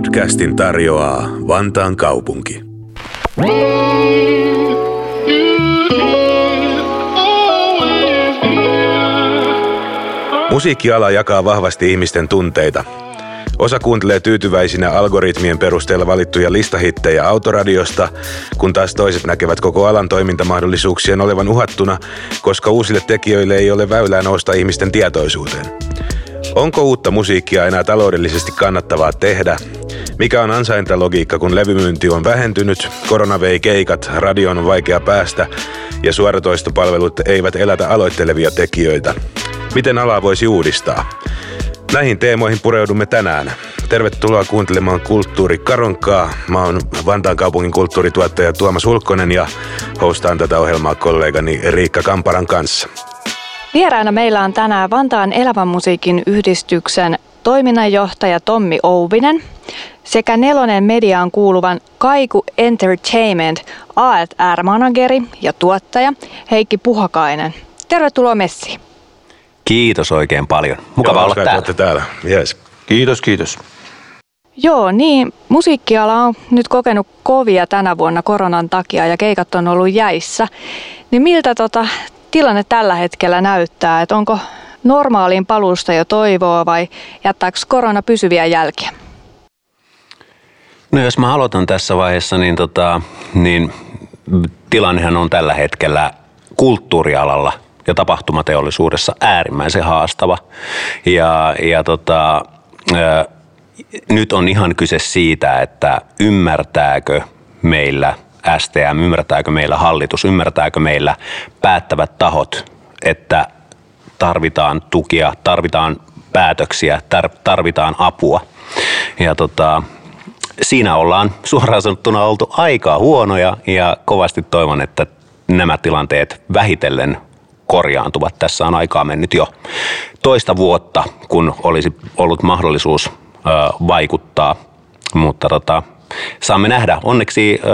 Podcastin tarjoaa Vantaan kaupunki. Musiikkiala jakaa vahvasti ihmisten tunteita. Osa kuuntelee tyytyväisinä algoritmien perusteella valittuja listahittejä autoradiosta, kun taas toiset näkevät koko alan toimintamahdollisuuksien olevan uhattuna, koska uusille tekijöille ei ole väylää nousta ihmisten tietoisuuteen. Onko uutta musiikkia enää taloudellisesti kannattavaa tehdä? Mikä on ansaintalogiikka, kun levymyynti on vähentynyt, korona vei keikat, radion on vaikea päästä ja suoratoistopalvelut eivät elätä aloittelevia tekijöitä? Miten ala voisi uudistaa? Näihin teemoihin pureudumme tänään. Tervetuloa kuuntelemaan Kulttuuri Karonkaa. Mä oon Vantaan kaupungin kulttuurituottaja Tuomas Hulkkonen ja hostaan tätä ohjelmaa kollegani Riikka Kamparan kanssa. Vieraana meillä on tänään Vantaan elävän musiikin yhdistyksen toiminnanjohtaja Tommi Ouvinen sekä Nelonen mediaan kuuluvan Kaiku Entertainment AR-manageri ja tuottaja Heikki Puhakainen. Tervetuloa messiin. Kiitos oikein paljon. Mukava Joo, olla täällä. täällä. Yes. Kiitos, kiitos. Joo, niin musiikkiala on nyt kokenut kovia tänä vuonna koronan takia ja keikat on ollut jäissä. Niin miltä tota tilanne tällä hetkellä näyttää? Et onko normaaliin paluusta jo toivoa vai jättääkö korona pysyviä jälkiä? No jos mä aloitan tässä vaiheessa, niin, tota, niin tilannehan on tällä hetkellä kulttuurialalla ja tapahtumateollisuudessa äärimmäisen haastava. Ja, ja tota, ää, nyt on ihan kyse siitä, että ymmärtääkö meillä STM, ymmärtääkö meillä hallitus, ymmärtääkö meillä päättävät tahot, että tarvitaan tukia, tarvitaan päätöksiä, tar- tarvitaan apua. Ja tota, siinä ollaan suoraan sanottuna oltu aika huonoja ja kovasti toivon, että nämä tilanteet vähitellen korjaantuvat. Tässä on aikaa mennyt jo toista vuotta, kun olisi ollut mahdollisuus vaikuttaa, mutta tota, saamme nähdä. Onneksi, ö,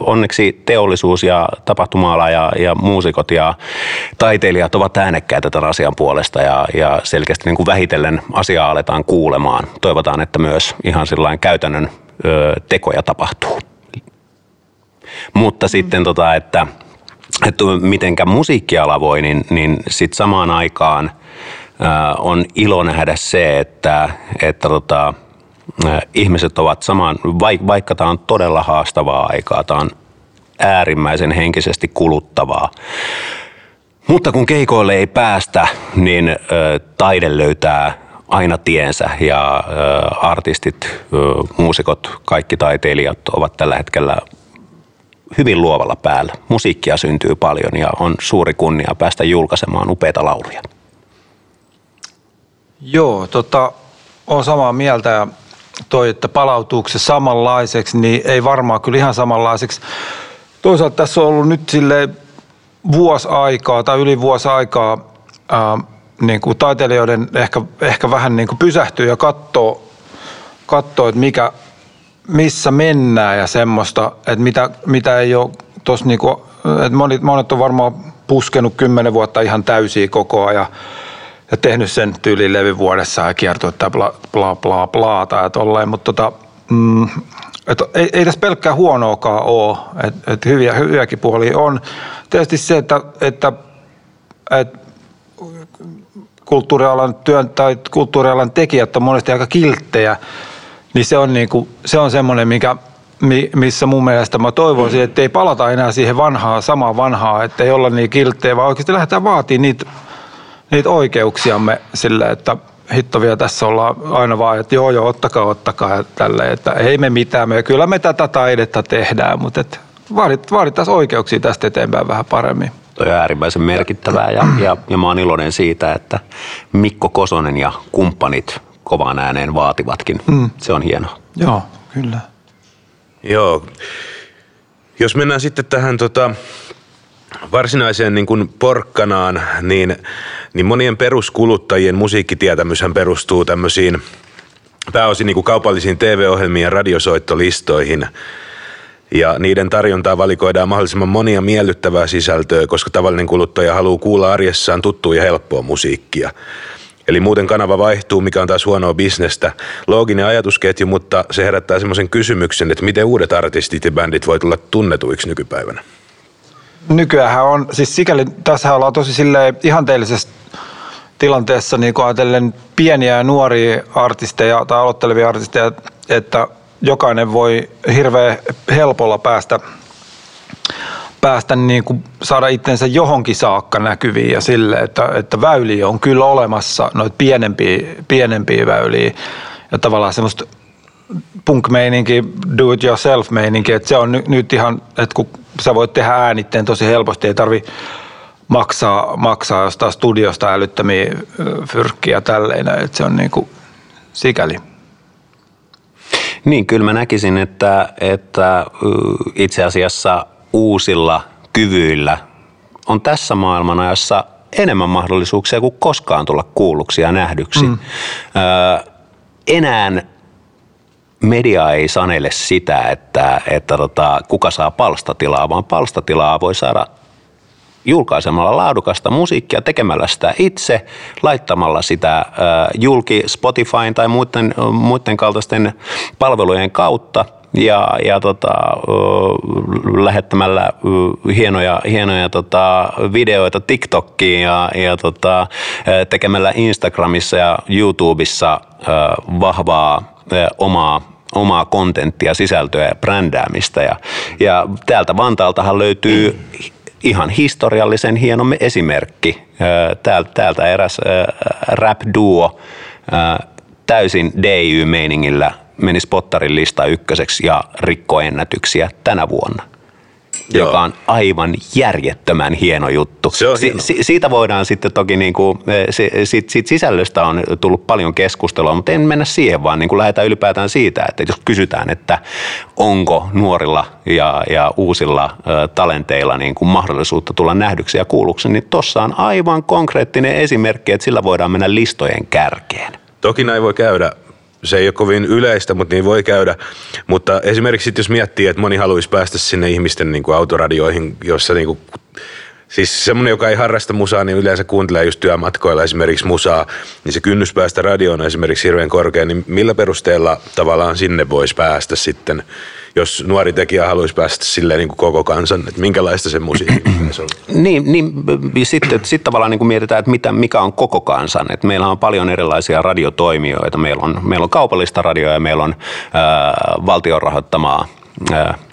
onneksi teollisuus ja tapahtuma ja, ja muusikot ja taiteilijat ovat äänekkäitä tämän asian puolesta ja, ja selkeästi niin kuin vähitellen asiaa aletaan kuulemaan. Toivotaan, että myös ihan sellainen käytännön ö, tekoja tapahtuu. Mutta mm. sitten tota, että, että mitenkä musiikkiala voi, niin, niin sitten samaan aikaan on ilo nähdä se, että, että tota, ihmiset ovat samaan, vaikka tämä on todella haastavaa aikaa, tämä on äärimmäisen henkisesti kuluttavaa. Mutta kun keikoille ei päästä, niin taide löytää aina tiensä ja artistit, muusikot, kaikki taiteilijat ovat tällä hetkellä hyvin luovalla päällä. Musiikkia syntyy paljon ja on suuri kunnia päästä julkaisemaan upeita lauluja. Joo, tota, on samaa mieltä ja toi, että palautuuko se samanlaiseksi, niin ei varmaan kyllä ihan samanlaiseksi. Toisaalta tässä on ollut nyt sille vuosi aikaa tai yli vuosi aikaa ää, niin kuin taiteilijoiden ehkä, ehkä vähän niin kuin pysähtyä ja katsoa, katsoa että mikä, missä mennään ja semmoista, että mitä, mitä ei ole tuossa niin kuin, että monet, monet on varmaan puskenut kymmenen vuotta ihan täysiä koko ajan ja tehnyt sen tyylin levy vuodessa ja kiertuetta bla bla bla bla tai tolleen, mutta tota, mm, et ei, ei tässä pelkkää huonoakaan ole, että et hyviä, hyviäkin puolia on. Tietysti se, että, että, että kulttuurialan työn tai kulttuurialan tekijät on monesti aika kilttejä, niin se on, niinku, se on semmoinen, mikä, missä mun mielestä mä toivoisin, että ei palata enää siihen vanhaan, samaan vanhaan, että ei olla niin kilttejä, vaan oikeasti lähdetään vaatimaan niitä, niitä oikeuksiamme sille, että hitto vielä tässä ollaan aina vaan, että joo joo, ottakaa, ottakaa ja tälleen, että ei me mitään, me, kyllä me tätä taidetta tehdään, mutta että vaadit, vaadittaisiin oikeuksia tästä eteenpäin vähän paremmin. Toi on äärimmäisen merkittävää ja, ja, ja mä oon iloinen siitä, että Mikko Kosonen ja kumppanit kovaan ääneen vaativatkin. Mm. Se on hienoa. Joo, kyllä. Joo. Jos mennään sitten tähän tota, varsinaiseen niin kuin porkkanaan, niin, niin monien peruskuluttajien musiikkitietämyshän perustuu tämmöisiin pääosin niin kuin kaupallisiin TV-ohjelmiin ja radiosoittolistoihin. Ja niiden tarjontaa valikoidaan mahdollisimman monia miellyttävää sisältöä, koska tavallinen kuluttaja haluaa kuulla arjessaan tuttua ja helppoa musiikkia. Eli muuten kanava vaihtuu, mikä on taas huonoa bisnestä. Looginen ajatusketju, mutta se herättää semmoisen kysymyksen, että miten uudet artistit ja bändit voi tulla tunnetuiksi nykypäivänä. Nykyään on, siis sikäli tässä ollaan tosi sille ihanteellisessa tilanteessa niin ajatellen pieniä ja nuoria artisteja tai aloittelevia artisteja, että jokainen voi hirveän helpolla päästä päästä niin kuin saada itsensä johonkin saakka näkyviin ja sille, että, että väyliä on kyllä olemassa, noita pienempiä, pienempiä väyliä. Ja tavallaan semmoista punk-meininki, do it yourself meininki, että se on nyt ihan, että kun sä voit tehdä äänitteen tosi helposti, ei tarvi maksaa, maksaa jostain studiosta älyttömiä fyrkkiä tälleen, että se on niin kuin sikäli. Niin, kyllä mä näkisin, että, että itse asiassa uusilla kyvyillä on tässä maailmanajassa enemmän mahdollisuuksia kuin koskaan tulla kuulluksi ja nähdyksi. Mm. Öö, enää media ei sanele sitä, että, että tota, kuka saa palstatilaa, vaan palstatilaa voi saada julkaisemalla laadukasta musiikkia, tekemällä sitä itse, laittamalla sitä julki Spotifyn tai muiden, muiden kaltaisten palvelujen kautta – ja, ja tota, lähettämällä hienoja, hienoja tota, videoita TikTokkiin ja, ja tota, tekemällä Instagramissa ja YouTubessa vahvaa omaa omaa kontenttia, sisältöä ja brändäämistä. Ja, ja täältä Vantaaltahan löytyy ihan historiallisen hieno esimerkki. Täältä, täältä eräs rap-duo täysin DY-meiningillä meni Spottarin lista ykköseksi ja rikkoennätyksiä tänä vuonna. Joo. joka on aivan järjettömän hieno juttu. Se on hieno. Si- siitä voidaan sitten toki, niin kuin, si- siitä, siitä sisällöstä on tullut paljon keskustelua, mutta en mennä siihen, vaan niin kuin lähdetään ylipäätään siitä, että jos kysytään, että onko nuorilla ja, ja uusilla ä, talenteilla niin kuin mahdollisuutta tulla nähdyksi ja kuulluksi, niin tuossa on aivan konkreettinen esimerkki, että sillä voidaan mennä listojen kärkeen. Toki näin voi käydä, se ei ole kovin yleistä, mutta niin voi käydä. Mutta esimerkiksi jos miettii, että moni haluaisi päästä sinne ihmisten niin kuin autoradioihin, jossa niin kuin, siis semmoinen, joka ei harrasta musaa, niin yleensä kuuntelee just työmatkoilla esimerkiksi musaa, niin se kynnys päästä radioon on esimerkiksi hirveän korkea, niin millä perusteella tavallaan sinne voisi päästä sitten jos nuori tekijä haluaisi päästä silleen niin kuin koko kansan, että minkälaista se musiikki pitäisi olla? Niin, niin sitten sit tavallaan niin kuin mietitään, että mitä, mikä on koko kansan. Että meillä on paljon erilaisia radiotoimijoita. Meillä on, meillä on kaupallista radioa ja meillä on ää, valtion rahoittamaa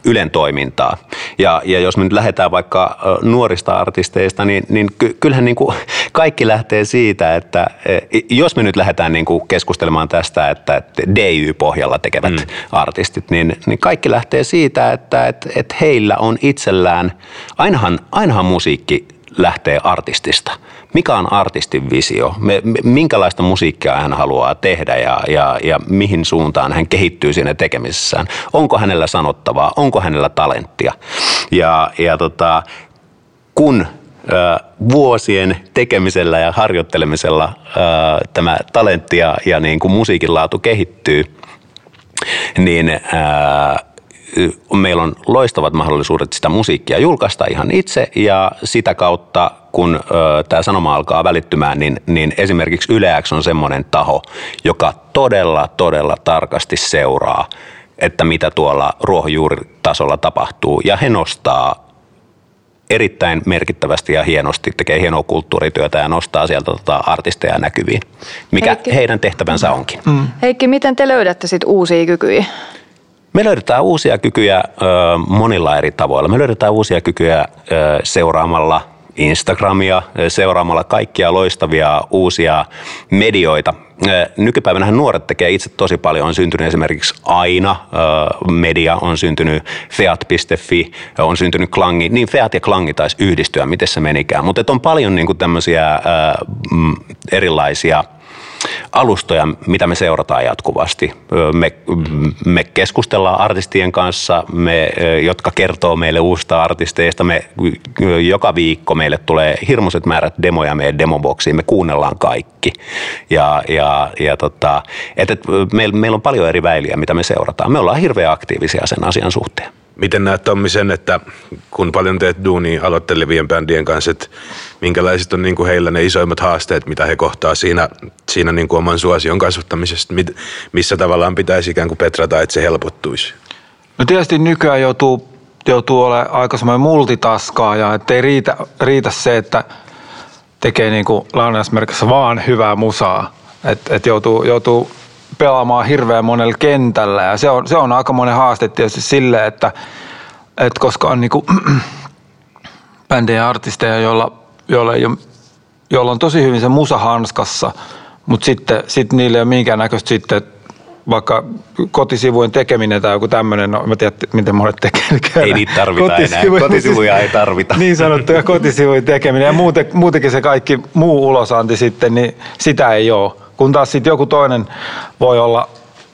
Ylen toimintaa. Ja, ja jos me nyt lähdetään vaikka nuorista artisteista, niin, niin ky, kyllähän niin kuin kaikki lähtee siitä, että e, jos me nyt lähdetään niin kuin keskustelemaan tästä, että, DY-pohjalla tekevät mm. artistit, niin, niin kaikki lähtee siitä, että, että, että heillä on itsellään, ainahan, ainahan musiikki lähtee artistista. Mikä on artistin visio? Me, minkälaista musiikkia hän haluaa tehdä ja, ja, ja mihin suuntaan hän kehittyy siinä tekemisessään? Onko hänellä sanottavaa? Onko hänellä talenttia? Ja, ja tota, kun vuosien tekemisellä ja harjoittelemisella tämä talentti ja, ja niin kuin musiikin laatu kehittyy, niin meillä on loistavat mahdollisuudet sitä musiikkia julkaista ihan itse ja sitä kautta, kun tämä sanoma alkaa välittymään, niin, niin esimerkiksi Yleäks on semmoinen taho, joka todella, todella tarkasti seuraa, että mitä tuolla ruohonjuuritasolla tapahtuu. Ja he nostaa erittäin merkittävästi ja hienosti, tekee hienoa kulttuurityötä ja nostaa sieltä tota artisteja näkyviin, mikä Heikki. heidän tehtävänsä onkin. Mm. Heikki, miten te löydätte sit uusia kykyjä? Me löydetään uusia kykyjä ö, monilla eri tavoilla. Me löydetään uusia kykyjä ö, seuraamalla Instagramia, seuraamalla kaikkia loistavia uusia medioita. Nykypäivänä nuoret tekee itse tosi paljon. On syntynyt esimerkiksi Aina media, on syntynyt Feat.fi, on syntynyt Klangi. Niin Feat ja Klangi taisi yhdistyä, miten se menikään. Mutta on paljon niin kuin tämmöisiä erilaisia – alustoja, mitä me seurataan jatkuvasti. Me, me keskustellaan artistien kanssa, me, jotka kertoo meille uusista artisteista. Me, joka viikko meille tulee hirmuiset määrät demoja meidän demoboksiin. Me kuunnellaan kaikki. Ja, ja, ja tota, et, et, meillä, meillä on paljon eri väiliä, mitä me seurataan. Me ollaan hirveän aktiivisia sen asian suhteen. Miten näet Tommi sen, että kun paljon teet duunia aloittelevien bändien kanssa, että minkälaiset on niin kuin heillä ne isoimmat haasteet, mitä he kohtaa siinä, siinä niin kuin oman suosion kasvattamisesta, missä tavallaan pitäisi ikään kuin petrata, että se helpottuisi? No tietysti nykyään joutuu, joutuu olemaan aika semmoinen multitaskaaja, että ei riitä, riitä se, että tekee niin kuin vaan hyvää musaa. Että et joutuu, joutuu pelaamaan hirveän monella kentällä ja se on, se on aika monen haaste tietysti sille, että, että koska on niinku, bändejä ja artisteja, joilla, joilla, ei ole, joilla on tosi hyvin se musa hanskassa, mutta sitten sit niille ei ole minkäännäköistä sitten vaikka kotisivujen tekeminen tai joku tämmöinen, no mä tiedän, miten monet tekee. Ei niitä tarvita Kotisivuja, enää, kotisivuja ei tarvita. Niin sanottuja kotisivujen tekeminen ja muuten, muutenkin se kaikki muu ulosanti sitten, niin sitä ei ole. Kun taas sitten joku toinen voi olla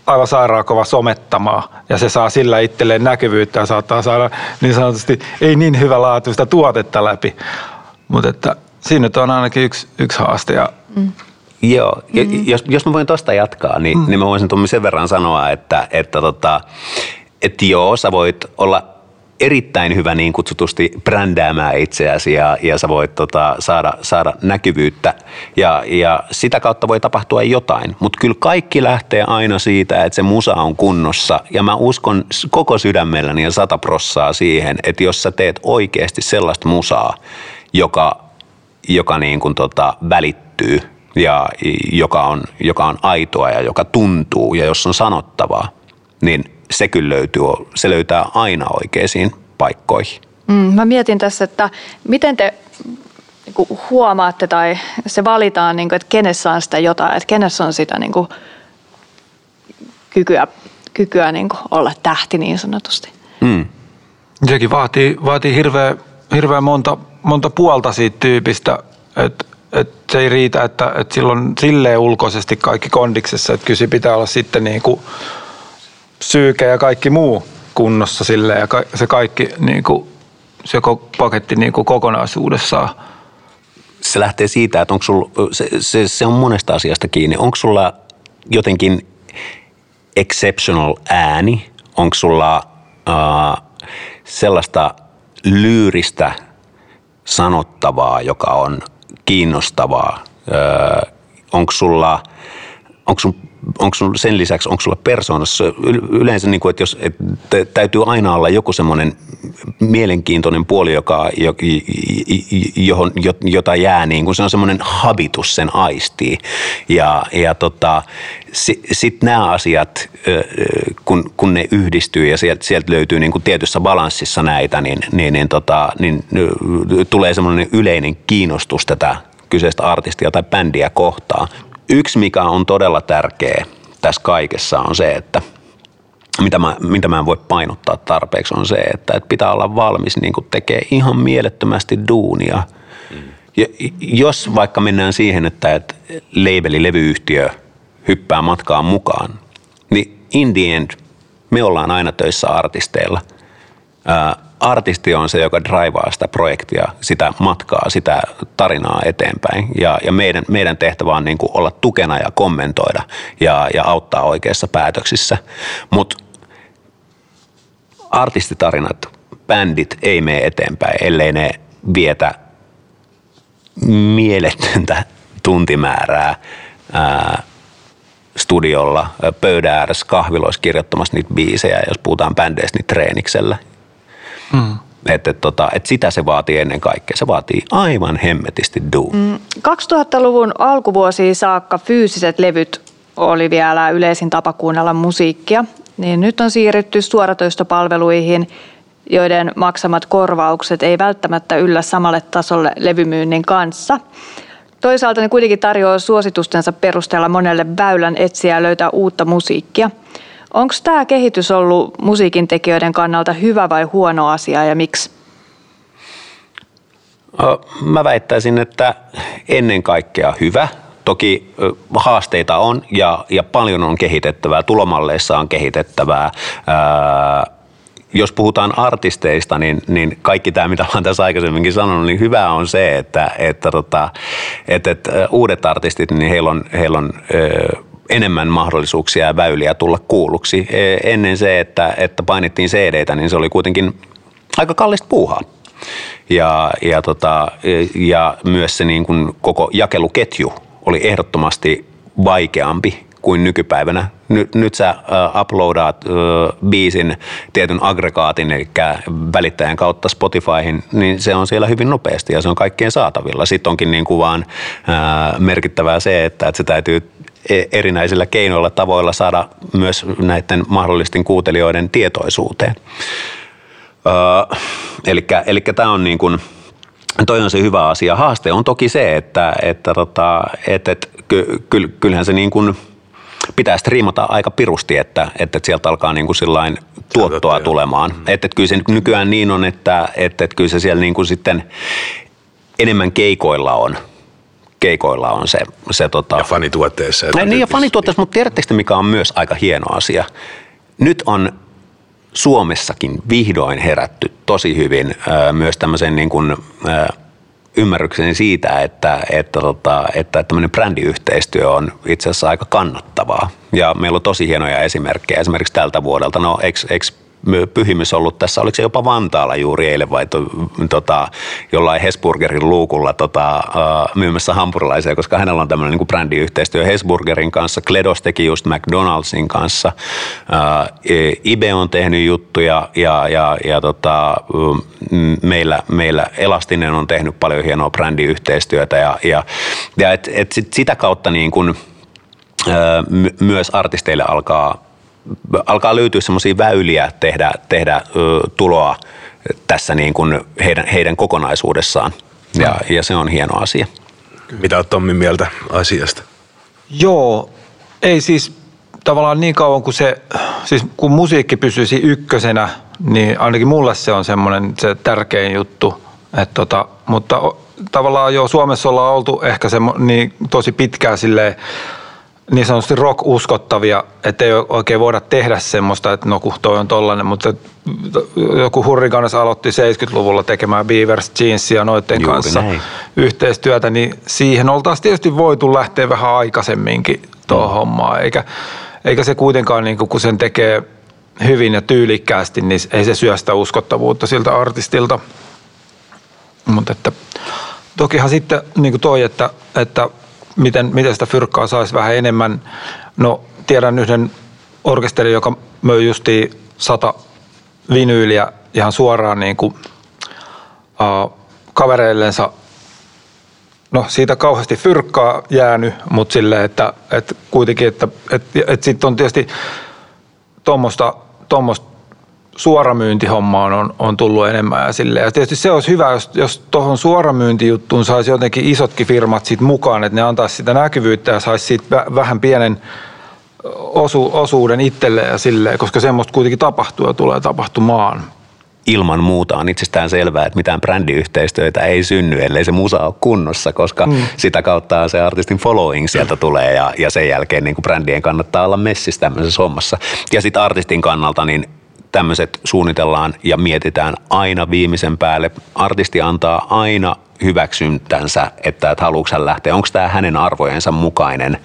aivan sairaan kova somettamaa ja se saa sillä itselleen näkyvyyttä ja saattaa saada niin sanotusti ei niin hyvä laatuista tuotetta läpi. Mutta että siinä nyt on ainakin yksi, yksi haaste. Ja mm. Joo, mm-hmm. jos, jos mä voin tuosta jatkaa, niin, mm. niin mä voisin sen verran sanoa, että, että, tota, että joo, sä voit olla erittäin hyvä niin kutsutusti brändäämään itseäsi ja, ja sä voit tota, saada, saada näkyvyyttä ja, ja sitä kautta voi tapahtua jotain. Mutta kyllä kaikki lähtee aina siitä, että se musa on kunnossa ja mä uskon koko sydämelläni ja sata prossaa siihen, että jos sä teet oikeasti sellaista musaa, joka, joka niin kuin tota, välittyy ja joka on, joka on aitoa ja joka tuntuu ja jos on sanottavaa, niin se kyllä löytyy, se löytää aina oikeisiin paikkoihin. Mm, mä mietin tässä, että miten te niin huomaatte tai se valitaan, niin kuin, että kenessä on sitä jotain, että kenessä on sitä niin kuin, kykyä, kykyä niin kuin, olla tähti niin sanotusti. Mm. Sekin vaatii, vaatii hirveän, hirveän monta, monta puolta siitä tyypistä, että et se ei riitä, että, että silloin silleen ulkoisesti kaikki kondiksessa, että kyllä pitää olla sitten niin kuin psyyke ja kaikki muu kunnossa sille ja se kaikki niin kuin, se paketti niin kuin kokonaisuudessaan. Se lähtee siitä, että onko sulla, se, se, se on monesta asiasta kiinni. Onko sulla jotenkin exceptional ääni? Onko sulla uh, sellaista lyyristä sanottavaa, joka on kiinnostavaa? Uh, onko sulla, onko sun onko sun sen lisäksi, onko sulla persoonassa yleensä, niin kuin, että jos että täytyy aina olla joku semmoinen mielenkiintoinen puoli, joka, johon, jota jää, niin kuin se on semmoinen habitus sen aistii. Ja, ja tota, sitten sit nämä asiat, kun, kun ne yhdistyy ja sieltä, sieltä löytyy niin kuin tietyssä balanssissa näitä, niin, niin, niin, tota, niin tulee semmoinen yleinen kiinnostus tätä kyseistä artistia tai bändiä kohtaan. Yksi, mikä on todella tärkeä tässä kaikessa on se, että mitä mä, mitä mä en voi painottaa tarpeeksi on se, että, että pitää olla valmis niin tekee ihan mielettömästi duunia. Mm. Ja jos vaikka mennään siihen, että, että labeli, levyyhtiö hyppää matkaan mukaan, niin in the end me ollaan aina töissä artisteilla. Ää, artisti on se, joka draivaa sitä projektia, sitä matkaa, sitä tarinaa eteenpäin. Ja, ja meidän, meidän tehtävä on niin kuin olla tukena ja kommentoida ja, ja auttaa oikeissa päätöksissä. Mutta artistitarinat, bändit ei mene eteenpäin, ellei ne vietä mieletöntä tuntimäärää ää, studiolla, pöydän ääressä, kahviloissa kirjoittamassa niitä biisejä, jos puhutaan bändeistä, niin treeniksellä. Mm. Että, tota, että sitä se vaatii ennen kaikkea. Se vaatii aivan hemmetisti duun. Mm. 2000-luvun alkuvuosiin saakka fyysiset levyt oli vielä yleisin tapa kuunnella musiikkia. Niin nyt on siirrytty suoratoistopalveluihin, joiden maksamat korvaukset ei välttämättä yllä samalle tasolle levymyynnin kanssa. Toisaalta ne kuitenkin tarjoaa suositustensa perusteella monelle väylän etsiä löytää uutta musiikkia – Onko tämä kehitys ollut musiikin tekijöiden kannalta hyvä vai huono asia ja miksi? Mä väittäisin, että ennen kaikkea hyvä. Toki haasteita on ja, ja paljon on kehitettävää, tulomalleissa on kehitettävää. Ää, jos puhutaan artisteista, niin, niin kaikki tämä, mitä olen tässä aikaisemminkin sanonut, niin hyvä on se, että, että, tota, että, että uudet artistit, niin heillä on, heillä on enemmän mahdollisuuksia ja väyliä tulla kuulluksi. E, ennen se, että, että painettiin cd niin se oli kuitenkin aika kallista puuhaa. ja, ja, tota, ja myös se niin kuin koko jakeluketju oli ehdottomasti vaikeampi kuin nykypäivänä. Nyt, nyt sä uploadaat uh, biisin tietyn aggregaatin, eli välittäjän kautta Spotifyhin, niin se on siellä hyvin nopeasti ja se on kaikkien saatavilla. Sitten onkin niin kuin vaan uh, merkittävää se, että, että se täytyy e, erinäisillä keinoilla, tavoilla saada myös näiden mahdollisten kuuntelijoiden tietoisuuteen. Uh, eli tämä on niin kuin, toi on se hyvä asia. Haaste on toki se, että, että, tota, että, että ky, kyllähän se niin kuin – pitää striimata aika pirusti, että, että sieltä alkaa niin kuin sillain tuottoa tulemaan. Mm. Että, että kyllä se nykyään niin on, että, että, että kyllä se siellä niin kuin sitten enemmän keikoilla on keikoilla on se. se tota... Ja fanituotteessa. Ja niin, ja fanituotteessa, mutta tiedättekö mikä on myös aika hieno asia? Nyt on Suomessakin vihdoin herätty tosi hyvin myös tämmöisen niin kuin, ymmärrykseni siitä, että, että, tota, että tämmöinen brändiyhteistyö on itse asiassa aika kannattavaa. Ja meillä on tosi hienoja esimerkkejä esimerkiksi tältä vuodelta. No, eikö pyhimys ollut tässä, oliko se jopa Vantaalla juuri eilen vai to, tota, jollain Hesburgerin luukulla tota, uh, myymässä hampurilaisia, koska hänellä on tämmöinen niin brändiyhteistyö Hesburgerin kanssa. Kledos teki just McDonaldsin kanssa. Uh, Ibe on tehnyt juttuja ja, ja, ja tota, meillä, meillä Elastinen on tehnyt paljon hienoa brändiyhteistyötä ja, ja, ja et, et sit sitä kautta niin kun, uh, myös artisteille alkaa alkaa löytyä semmoisia väyliä tehdä, tehdä ö, tuloa tässä niin kuin heidän, heidän kokonaisuudessaan. Ja, ja se on hieno asia. Mitä olet Tommin mieltä asiasta? Joo, ei siis tavallaan niin kauan kuin se, siis kun musiikki pysyisi ykkösenä, niin ainakin mulle se on semmoinen se tärkein juttu. Että tota, mutta tavallaan jo Suomessa ollaan oltu ehkä se, niin tosi pitkään silleen, niin sanotusti rock-uskottavia, että ei oikein voida tehdä semmoista, että no kun toi on tollanen, mutta joku Hurricanes aloitti 70-luvulla tekemään Beavers Jeansia noiden Juuri kanssa näin. yhteistyötä, niin siihen oltaisiin tietysti voitu lähteä vähän aikaisemminkin tuohon mm. hommaan, eikä, eikä se kuitenkaan, niin kun sen tekee hyvin ja tyylikkäästi, niin ei se syö sitä uskottavuutta siltä artistilta. Mutta että tokihan sitten niin kuin toi, että, että miten, miten sitä fyrkkaa saisi vähän enemmän. No tiedän yhden orkesterin, joka möi justi sata vinyyliä ihan suoraan niin kuin, uh, kavereillensa. No siitä kauheasti fyrkkaa jäänyt, mutta silleen, että, että kuitenkin, että, että, että sitten on tietysti tuommoista suoramyyntihommaan on, on tullut enemmän ja silleen. Ja tietysti se olisi hyvä, jos, jos tuohon suoramyyntijuttuun saisi jotenkin isotkin firmat siitä mukaan, että ne antaisi sitä näkyvyyttä ja saisi siitä vähän pienen osu, osuuden itselleen ja silleen, koska semmoista kuitenkin tapahtuu ja tulee tapahtumaan ilman muuta on itsestään selvää, että mitään brändiyhteistyötä ei synny, ellei se musa ole kunnossa, koska mm. sitä kautta se artistin following sieltä tulee ja, ja sen jälkeen niin kuin brändien kannattaa olla messissä tämmöisessä hommassa. Ja sitten artistin kannalta niin tämmöiset suunnitellaan ja mietitään aina viimeisen päälle. Artisti antaa aina hyväksyntänsä, että, että haluatko hän lähteä, onko tämä hänen arvojensa mukainen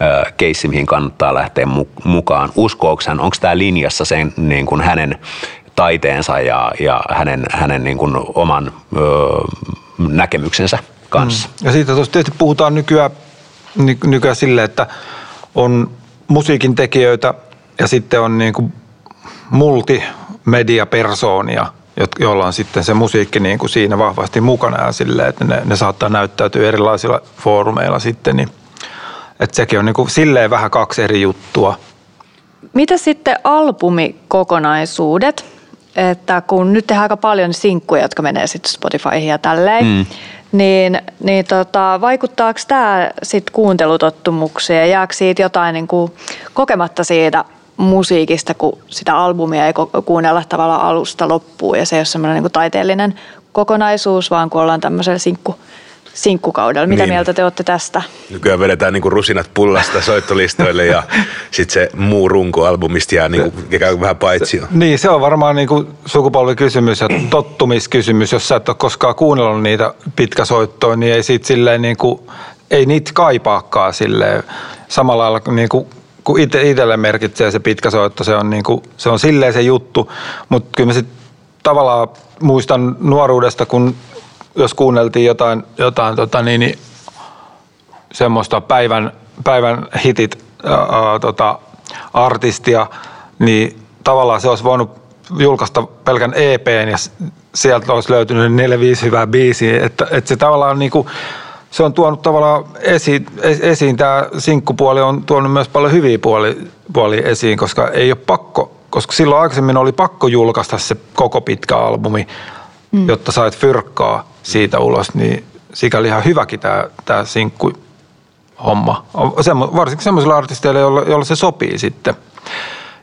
ö, keissi, mihin kannattaa lähteä mukaan. Uskooko hän, onko tämä linjassa sen niin kuin hänen taiteensa ja, ja hänen, hänen niin kuin oman ö, näkemyksensä kanssa. Mm. Ja siitä tietysti puhutaan nykyään, nykyään sille, että on musiikin tekijöitä ja sitten on niin kuin multimediapersoonia, joilla on sitten se musiikki niin kuin siinä vahvasti mukana ja silleen, että ne, ne saattaa näyttäytyä erilaisilla foorumeilla sitten, niin että sekin on niin kuin silleen vähän kaksi eri juttua. Mitä sitten albumikokonaisuudet? Että kun nyt tehdään aika paljon sinkkuja, jotka menee sitten Spotifyhin ja tälleen, mm. niin, niin tota, vaikuttaako tämä sitten kuuntelutottumukseen ja jääkö siitä jotain niin kuin kokematta siitä musiikista, kun sitä albumia ei kuunnella tavallaan alusta loppuun ja se ei ole semmoinen niin taiteellinen kokonaisuus, vaan kun ollaan tämmöisellä sinkku, sinkkukaudella. Mitä niin. mieltä te olette tästä? Nykyään vedetään niin kuin rusinat pullasta soittolistoille ja sitten se muu runko albumista jää niin kuin, vähän paitsi. Niin, se on varmaan niin kuin sukupolvikysymys ja tottumiskysymys. Jos sä et ole koskaan kuunnellut niitä pitkäsoittoja, niin ei siitä silleen niin kuin, ei niitä kaipaakaan silleen samalla lailla niin kuin kun itse, itselle merkitsee se pitkä soitto, se on, niin kuin, se on silleen se juttu, mutta kyllä mä sitten tavallaan muistan nuoruudesta, kun jos kuunneltiin jotain, jotain tota niin, niin semmoista päivän, päivän hitit ää, tota, artistia, niin tavallaan se olisi voinut julkaista pelkän EPn ja sieltä olisi löytynyt 4-5 hyvää biisiä. Että, että se tavallaan niin kuin, se on tuonut tavallaan esiin, esiin tämä sinkkupuoli on tuonut myös paljon hyviä puolia, puolia esiin, koska ei ole pakko, koska silloin aikaisemmin oli pakko julkaista se koko pitkä albumi, mm. jotta sait fyrkkaa siitä ulos, niin sikäli ihan hyväkin tämä, tämä sinkku homma. Semmo, varsinkin semmoisilla artisteilla, joilla, joilla se sopii sitten.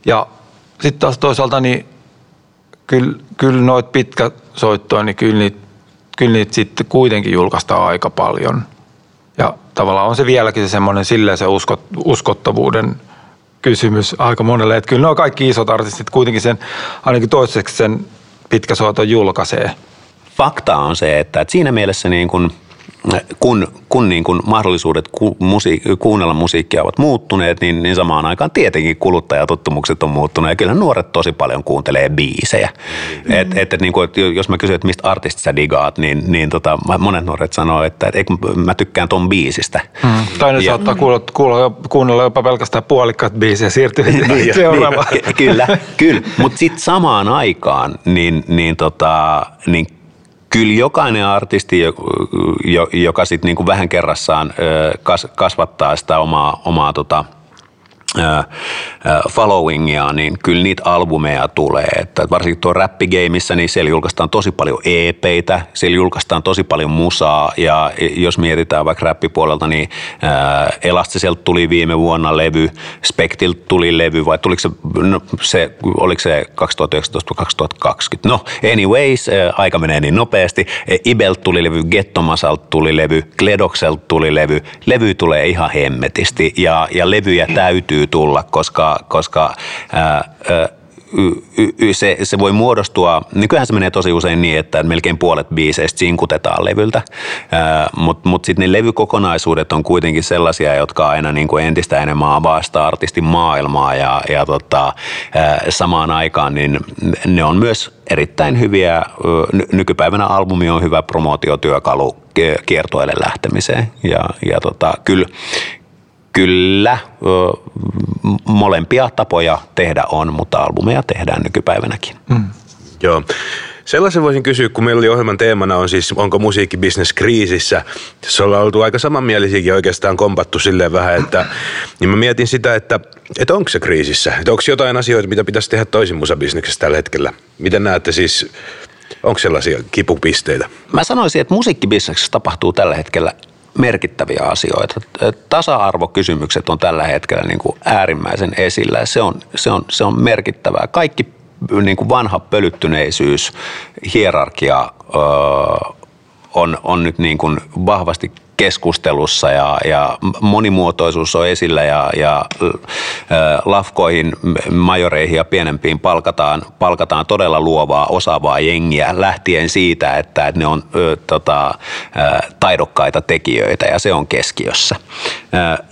Ja sitten taas toisaalta niin kyllä, kyllä noit pitkä soittoja, niin kyllä niitä, kyllä niitä sitten kuitenkin julkaistaan aika paljon. Ja tavallaan on se vieläkin se semmoinen silleen se uskot, uskottavuuden kysymys aika monelle. Että kyllä ne on kaikki isot artistit kuitenkin sen, ainakin toiseksi sen pitkäsoiton julkaisee. Fakta on se, että, että siinä mielessä niin kuin – kun, kun niin kuin mahdollisuudet ku, musi, kuunnella musiikkia ovat muuttuneet, niin, niin samaan aikaan tietenkin kuluttajatottumukset on muuttuneet. Ja kyllä nuoret tosi paljon kuuntelee biisejä. Mm. Et, et, et, niin kuin, jos mä kysyn, että mistä artistista sä digaat, niin, niin tota, monet nuoret sanoo, että et, mä tykkään ton biisistä. Mm. Tai ne ja, saattaa kuulla, kuulla, kuunnella jopa pelkästään puolikkaat biisiä ja siirtyä niin, seuraavaan. Niin, kyllä, kyllä. mutta sitten samaan aikaan niin, niin, tota, niin kyllä jokainen artisti, joka sitten niinku vähän kerrassaan kasvattaa sitä omaa, omaa tota, followingia, niin kyllä niitä albumeja tulee. Että varsinkin tuo räppigeimissä, niin siellä julkaistaan tosi paljon EPitä, siellä julkaistaan tosi paljon musaa ja jos mietitään vaikka räppipuolelta, niin Elastiselta tuli viime vuonna levy, Spektiltä tuli levy vai tuliko se, no, se oliko se 2019-2020? No anyways, aika menee niin nopeasti. Ibeltä tuli levy, Gettomasalta tuli levy, Kledokselta tuli levy, levy tulee ihan hemmetisti ja, ja levyjä täytyy täytyy tulla, koska, koska ää, ää, se, se voi muodostua, nykyään se menee tosi usein niin, että melkein puolet biiseistä sinkutetaan levyltä, mutta mut sitten ne levykokonaisuudet on kuitenkin sellaisia, jotka aina niin kuin entistä enemmän avaa sitä artistin maailmaa ja, ja tota, samaan aikaan niin ne on myös erittäin hyviä, nykypäivänä albumi on hyvä promootiotyökalu kiertoille lähtemiseen. Ja, ja tota, kyllä, Kyllä, molempia tapoja tehdä on, mutta albumeja tehdään nykypäivänäkin. Mm. Joo. Sellaisen voisin kysyä, kun meillä oli ohjelman teemana on siis, onko musiikkibisnes kriisissä. Se ollaan oltu aika samanmielisiäkin oikeastaan kompattu silleen vähän, että niin mä mietin sitä, että, että onko se kriisissä? Että onko jotain asioita, mitä pitäisi tehdä toisin musabisneksessä tällä hetkellä? Miten näette siis, onko sellaisia kipupisteitä? Mä sanoisin, että musiikkibisneksessä tapahtuu tällä hetkellä merkittäviä asioita. Tasa-arvokysymykset on tällä hetkellä niin kuin äärimmäisen esillä se on, se on, se on merkittävää. Kaikki niin kuin vanha pölyttyneisyys, hierarkia öö, on, on nyt niin kuin vahvasti keskustelussa ja, ja monimuotoisuus on esillä ja, ja lafkoihin, majoreihin ja pienempiin palkataan, palkataan todella luovaa, osaavaa jengiä lähtien siitä, että, ne on tota, taidokkaita tekijöitä ja se on keskiössä.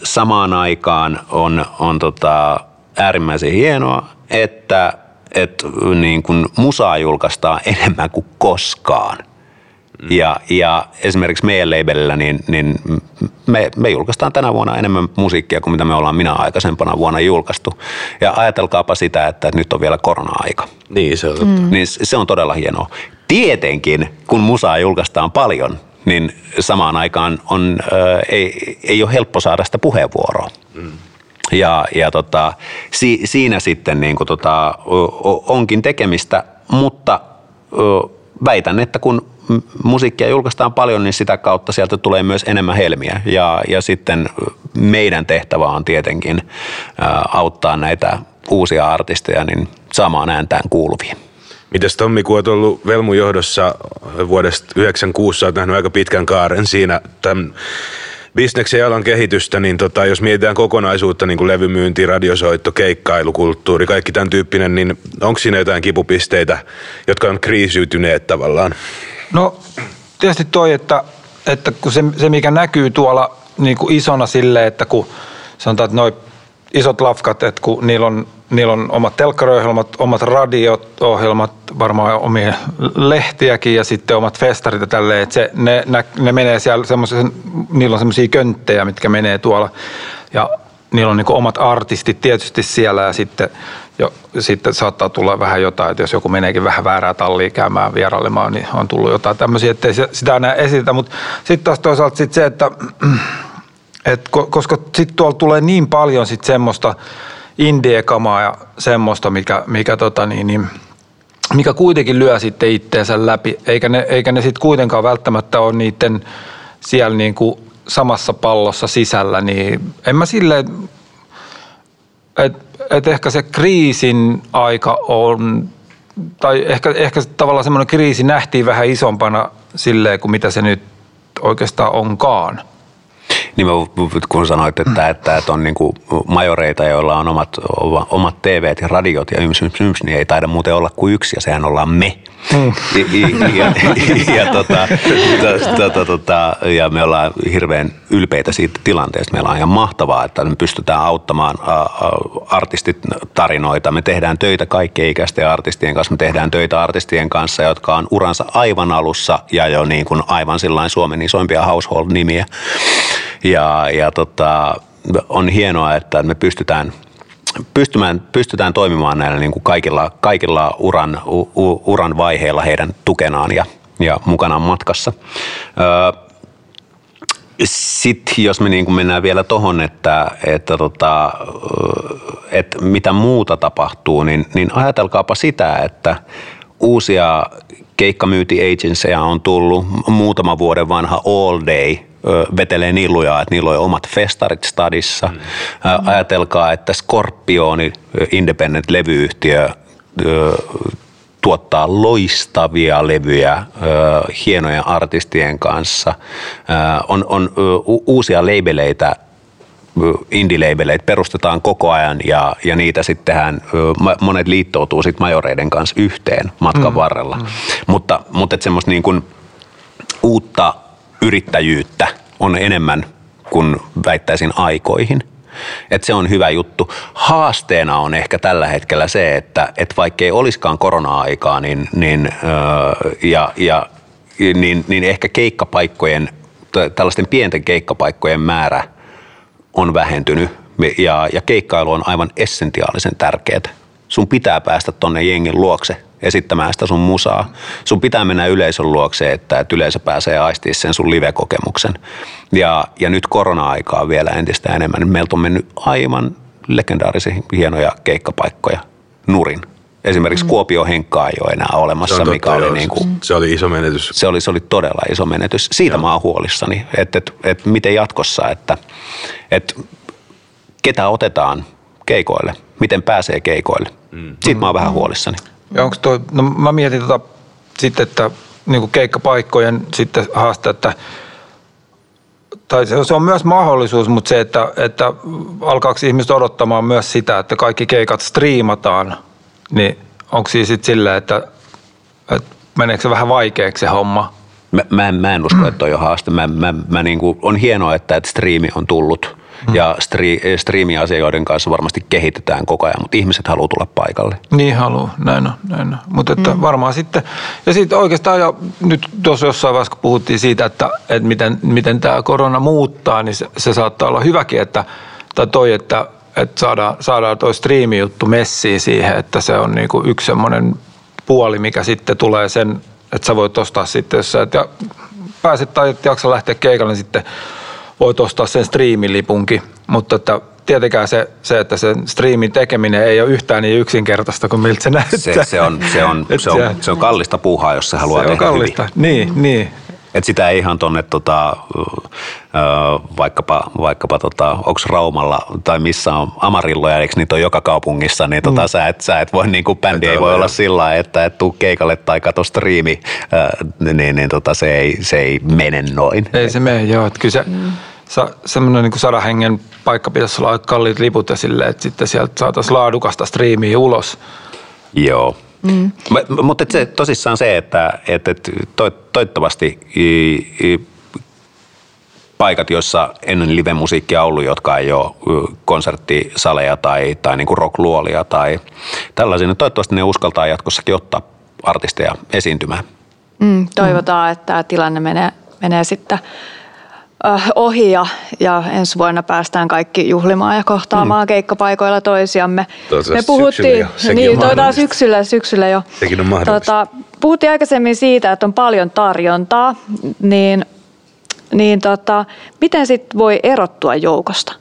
Samaan aikaan on, on tota, äärimmäisen hienoa, että että niin musaa julkaistaan enemmän kuin koskaan – Mm. Ja, ja esimerkiksi meidän labelillä, niin, niin me, me julkaistaan tänä vuonna enemmän musiikkia kuin mitä me ollaan minä aikaisempana vuonna julkaistu. Ja ajatelkaapa sitä, että nyt on vielä korona-aika. Niin, se on totta. Mm. Niin se on todella hienoa. Tietenkin, kun musaa julkaistaan paljon, niin samaan aikaan on, äh, ei, ei ole helppo saada sitä puheenvuoroa. Mm. Ja, ja tota, si, siinä sitten niin kuin tota, onkin tekemistä, mutta väitän, että kun musiikkia julkaistaan paljon, niin sitä kautta sieltä tulee myös enemmän helmiä. Ja, ja sitten meidän tehtävä on tietenkin auttaa näitä uusia artisteja niin saamaan ääntään kuuluviin. Mites Tommi, kun olet ollut Velmun johdossa vuodesta 96, olet nähnyt aika pitkän kaaren siinä tämän bisneksen ja alan kehitystä, niin tota, jos mietitään kokonaisuutta, niin kuin levymyynti, radiosoitto, keikkailu, kulttuuri, kaikki tämän tyyppinen, niin onko siinä jotain kipupisteitä, jotka on kriisiytyneet tavallaan? No tietysti toi, että, että kun se, se mikä näkyy tuolla niin kuin isona sille, että kun sanotaan, että noi isot lafkat, että kun niillä on, niillä on omat telkkariohjelmat, omat radiot, ohjelmat, varmaan omia lehtiäkin ja sitten omat festarit ja tälleen, että se, ne, ne, ne menee siellä semmoisen, niillä on semmoisia könttejä, mitkä menee tuolla. Ja niillä on niin omat artistit tietysti siellä ja sitten, jo, sitten saattaa tulla vähän jotain, että jos joku meneekin vähän väärää tallia käymään vierailemaan, niin on tullut jotain tämmöisiä, ettei sitä enää esitä, mutta sitten taas toisaalta sit se, että et, koska sitten tuolla tulee niin paljon sitten semmoista indiekamaa ja semmoista, mikä, mikä, tota niin, niin, mikä kuitenkin lyö sitten itteensä läpi, eikä ne, eikä ne sitten kuitenkaan välttämättä ole niiden siellä niin kuin samassa pallossa sisällä, niin en mä sille, että et ehkä se kriisin aika on, tai ehkä, ehkä tavallaan semmoinen kriisi nähtiin vähän isompana silleen kuin mitä se nyt oikeastaan onkaan. Niin mä, kun sanoit, että, että, että on niin kuin majoreita, joilla on omat, omat TVt ja radiot ja yms, yms, yms, niin ei taida muuten olla kuin yksi ja sehän ollaan me. Mm. Ja, me ollaan hirveän ylpeitä siitä tilanteesta. Meillä on ihan mahtavaa, että me pystytään auttamaan artistit tarinoita. Me tehdään töitä kaikkien ikäisten artistien kanssa. Me tehdään töitä artistien kanssa, jotka on uransa aivan alussa ja jo niin kuin aivan sillain Suomen isoimpia household-nimiä. Ja, ja tota, on hienoa, että me pystytään pystymään, pystytään toimimaan näillä niin kuin kaikilla, kaikilla uran, u, uran vaiheilla heidän tukenaan ja, ja mukanaan matkassa. Sitten jos me niin kuin mennään vielä tuohon, että, että, tota, että mitä muuta tapahtuu, niin, niin ajatelkaapa sitä, että uusia keikkamyyti agencyja on tullut, muutama vuoden vanha All Day vetelee niluja, että niillä on omat festarit stadissa. Mm. Ajatelkaa, että Scorpioni, independent-levyyhtiö, tuottaa loistavia levyjä hienojen artistien kanssa. On, on uusia leibeleitä indie-leibeleitä perustetaan koko ajan ja, ja niitä sittenhän monet liittoutuu sit majoreiden kanssa yhteen matkan mm. varrella. Mm. Mutta, mutta semmoista niin kuin uutta yrittäjyyttä on enemmän kuin väittäisin aikoihin. Et se on hyvä juttu. Haasteena on ehkä tällä hetkellä se, että et vaikkei olisikaan korona-aikaa, niin, niin, ja, ja, niin, niin ehkä keikkapaikkojen, tällaisten pienten keikkapaikkojen määrä on vähentynyt ja, ja keikkailu on aivan essentiaalisen tärkeää. Sun pitää päästä tonne jengin luokse esittämään sitä sun musaa. Sun pitää mennä yleisön luokse, että, että yleisö pääsee aistimaan sen sun live-kokemuksen. Ja, ja nyt korona-aikaa vielä entistä enemmän. Meiltä on mennyt aivan legendaarisia hienoja keikkapaikkoja nurin. Esimerkiksi mm. Kuopio Henkkaa ei ole enää olemassa, totta, mikä oli niin kuin, Se oli iso menetys. Se oli, se oli todella iso menetys. Siitä joo. mä oon huolissani, että, että, että miten jatkossa, että, että ketä otetaan keikoille, miten pääsee keikoille. Mm. Siitä mä oon vähän huolissani. Ja onko toi, no mä mietin tota sitten, että niin kuin keikkapaikkojen sitten haaste, että tai se on myös mahdollisuus, mutta se, että, että alkaako ihmiset odottamaan myös sitä, että kaikki keikat striimataan, niin onko siis sitten silleen, että, että meneekö se vähän vaikeaksi se homma? Mä, mä, en, mä en usko, että on haaste. Mä, mä, mä niin kuin, on hienoa, että, että striimi on tullut – mm. ja stri, striimiasioiden kanssa varmasti kehitetään koko ajan, mutta ihmiset haluaa tulla paikalle. Niin haluaa, näin on. Näin on. Mutta että mm. varmaan sitten, ja sitten oikeastaan jo nyt tuossa jossain vaiheessa, kun puhuttiin siitä, että, että miten, miten tämä korona muuttaa, niin se, se saattaa olla hyväkin, että, tai toi, että, että saadaan, saadaan toi striimi-juttu messiin siihen, että se on niinku yksi semmoinen puoli, mikä sitten tulee sen, että sä voit ostaa sitten, jos sä et ja pääset tai et jaksa lähteä keikalle, niin sitten voit ostaa sen striimilipunkin, mutta että tietenkään se, se, että sen striimin tekeminen ei ole yhtään niin yksinkertaista kuin miltä se näyttää. Se, se, on, se, on, se, on, se on kallista puuhaa, jos se haluaa se tehdä on kallista. Hyvin. Niin, niin. Et sitä ei ihan tuonne tota, vaikkapa, vaikkapa tota, onko Raumalla tai missä on Amarilloja, eikö niitä ole joka kaupungissa, niin tota, mm. sä, et, sä et voi, niin kuin bändi ei voi olla sillä lailla, että et tuu keikalle tai kato striimi, niin, niin tota, se, ei, se ei mene noin. Ei se mene, joo. Että kyllä se, mm. sa, semmoinen niin sadan hengen paikka pitäisi olla kalliit liput ja silleen, että sitten sieltä saataisiin laadukasta striimiä ulos. Joo. Mm. Mutta se, tosissaan se, että, että to, toivottavasti i, i, paikat, joissa ennen live-musiikkia ollut, jotka ei ole konserttisaleja tai, tai niin rockluolia tai tällaisia, niin toivottavasti ne uskaltaa jatkossakin ottaa artisteja esiintymään. Mm, toivotaan, että tämä tilanne menee, menee sitten ohi ja, ja ensi vuonna päästään kaikki juhlimaan ja kohtaamaan mm. keikkapaikoilla toisiamme. Me puhuttiin, syksyllä jo. Sekin niin, on syksyllä, syksyllä jo. Sekin on mahdollista. Tota, puhuttiin aikaisemmin siitä, että on paljon tarjontaa, niin, niin tota, miten sitten voi erottua joukosta?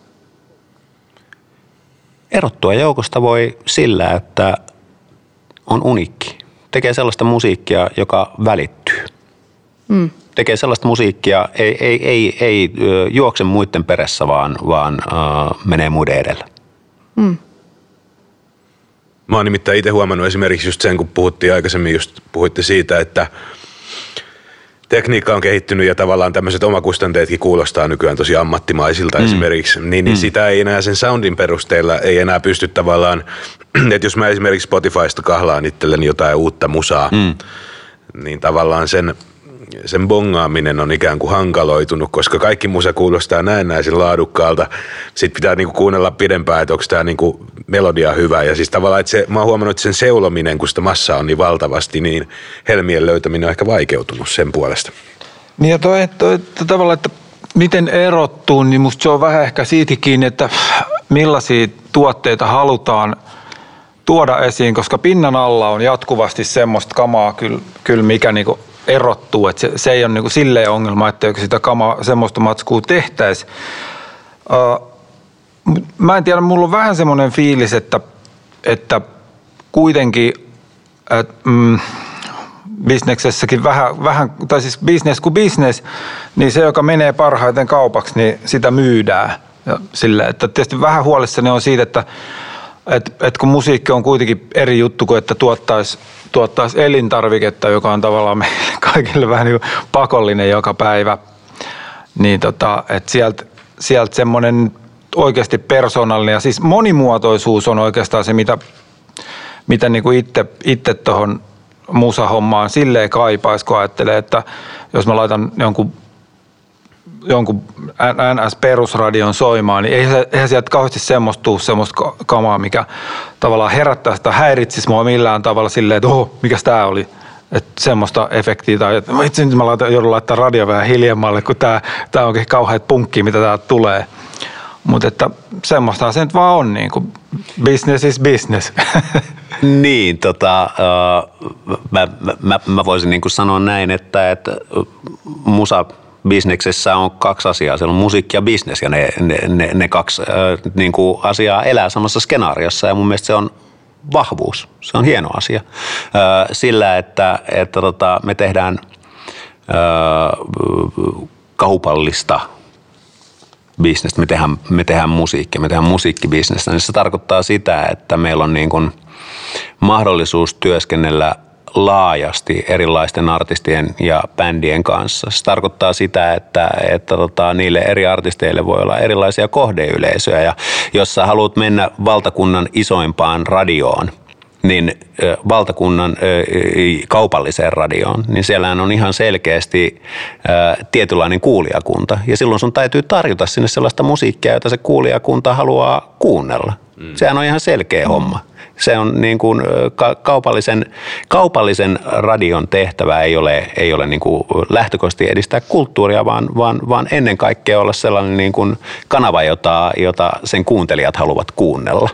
Erottua joukosta voi sillä, että on unikki. Tekee sellaista musiikkia, joka välittyy. Mm. Tekee sellaista musiikkia, ei, ei, ei, ei juokse muiden perässä, vaan, vaan äh, menee muiden edellä. Mm. Mä oon nimittäin itse huomannut esimerkiksi just sen, kun puhuttiin aikaisemmin, just puhuitte siitä, että tekniikka on kehittynyt ja tavallaan tämmöiset omakustanteetkin kuulostaa nykyään tosi ammattimaisilta mm. esimerkiksi, niin, niin mm. sitä ei enää sen soundin perusteella, ei enää pysty tavallaan, että jos mä esimerkiksi Spotifysta kahlaan itselleni jotain uutta musaa, mm. niin tavallaan sen, sen bongaaminen on ikään kuin hankaloitunut, koska kaikki musa kuulostaa näennäisen laadukkaalta. Sitten pitää niinku kuunnella pidempään, että onko tämä niinku melodia hyvä. Ja siis tavallaan, että se, mä oon huomannut, että sen seulominen, kun sitä massaa on niin valtavasti, niin helmien löytäminen on ehkä vaikeutunut sen puolesta. Niin ja toi, toi, toi tavallaan, että miten erottuu, niin musta se on vähän ehkä siitä kiinni, että millaisia tuotteita halutaan tuoda esiin, koska pinnan alla on jatkuvasti semmoista kamaa kyllä, kyllä mikä niinku erottuu, että se, se ei ole niinku silleen ongelma, että sitä kamaa, semmoista matskua tehtäisiin. Mä en tiedä, mulla on vähän semmoinen fiilis, että, että kuitenkin, että, mm, bisneksessäkin vähän, vähän, tai siis business kuin business, niin se, joka menee parhaiten kaupaksi, niin sitä myydään. Ja sille, että tietysti vähän huolissani on siitä, että, että, että kun musiikki on kuitenkin eri juttu kuin että tuottaisi, tuottaisi elintarviketta, joka on tavallaan meille kaikille vähän niin pakollinen joka päivä, niin tota, että sieltä, sieltä semmoinen oikeasti persoonallinen ja siis monimuotoisuus on oikeastaan se, mitä, mitä niin kuin itse, itse tuohon musahommaan silleen kaipaisi, kun ajattelee, että jos mä laitan jonkun, jonkun NS-perusradion soimaan, niin eihän, eihän sieltä kauheasti semmoista tuu semmoista ka- kamaa, mikä tavallaan herättää sitä, häiritsisi mua millään tavalla silleen, että oho, mikäs tää oli. Että semmoista efektiä tai että itse nyt mä laitan, joudun laittaa radio vähän hiljemmalle, kun tää, tää onkin kauheat punkki, mitä täältä tulee. Mutta että semmoista se nyt vaan on, niin kuin business is business. Niin, tota, mä, mä, mä voisin niin kuin sanoa näin, että, että musa bisneksessä on kaksi asiaa. Siellä on musiikki ja bisnes ja ne, ne, ne, ne kaksi äh, niin kuin asiaa elää samassa skenaariossa ja mun mielestä se on vahvuus. Se on hieno asia. Sillä, että, että tota, me tehdään kaupallista bisnestä, me tehdään, me tehdään musiikkia, me tehdään musiikkibisnestä, niin se tarkoittaa sitä, että meillä on niin kuin mahdollisuus työskennellä laajasti erilaisten artistien ja bändien kanssa. Se tarkoittaa sitä, että, että tota, niille eri artisteille voi olla erilaisia kohdeyleisöjä ja jos sä haluat mennä valtakunnan isoimpaan radioon, niin valtakunnan kaupalliseen radioon, niin siellähän on ihan selkeästi tietynlainen kuulijakunta. Ja silloin sun täytyy tarjota sinne sellaista musiikkia, jota se kuulijakunta haluaa kuunnella. Mm. Sehän on ihan selkeä mm. homma. Se on niin kuin ka- kaupallisen, kaupallisen radion tehtävä ei ole, ei ole niin kuin lähtökohtaisesti edistää kulttuuria, vaan, vaan, vaan ennen kaikkea olla sellainen niin kuin kanava, jota, jota sen kuuntelijat haluavat kuunnella.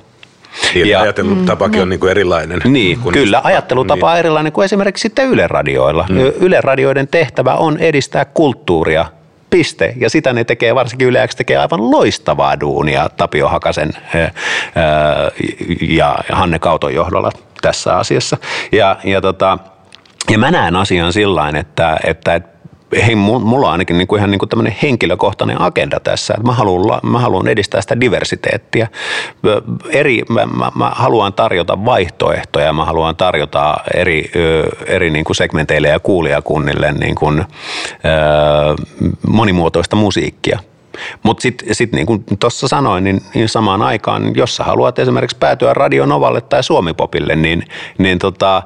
Niin, Ja- ajattelutapakin on niin kuin erilainen. Niin, kuin kyllä. Ajattelutapa on erilainen kuin esimerkiksi sitten Yle Radioilla. Mm. Yle Radioiden tehtävä on edistää kulttuuria, piste. Ja sitä ne tekee, varsinkin Yle X tekee aivan loistavaa duunia Tapio Hakasen ja Hanne Kauton johdolla tässä asiassa. Ja, ja, tota, ja mä näen asian että, että, että hei, mu- mulla on ainakin niinku ihan niinku tämmöinen henkilökohtainen agenda tässä, että mä haluan, mä haluan edistää sitä diversiteettiä. Eri, mä, mä, mä haluan tarjota vaihtoehtoja, mä haluan tarjota eri, eri niinku segmenteille ja kuulijakunnille niinku, ö, monimuotoista musiikkia. Mutta sitten sit niin kuin tuossa sanoin, niin, niin samaan aikaan, jos sä haluat esimerkiksi päätyä Radio Novalle tai Suomipopille, niin, niin tota,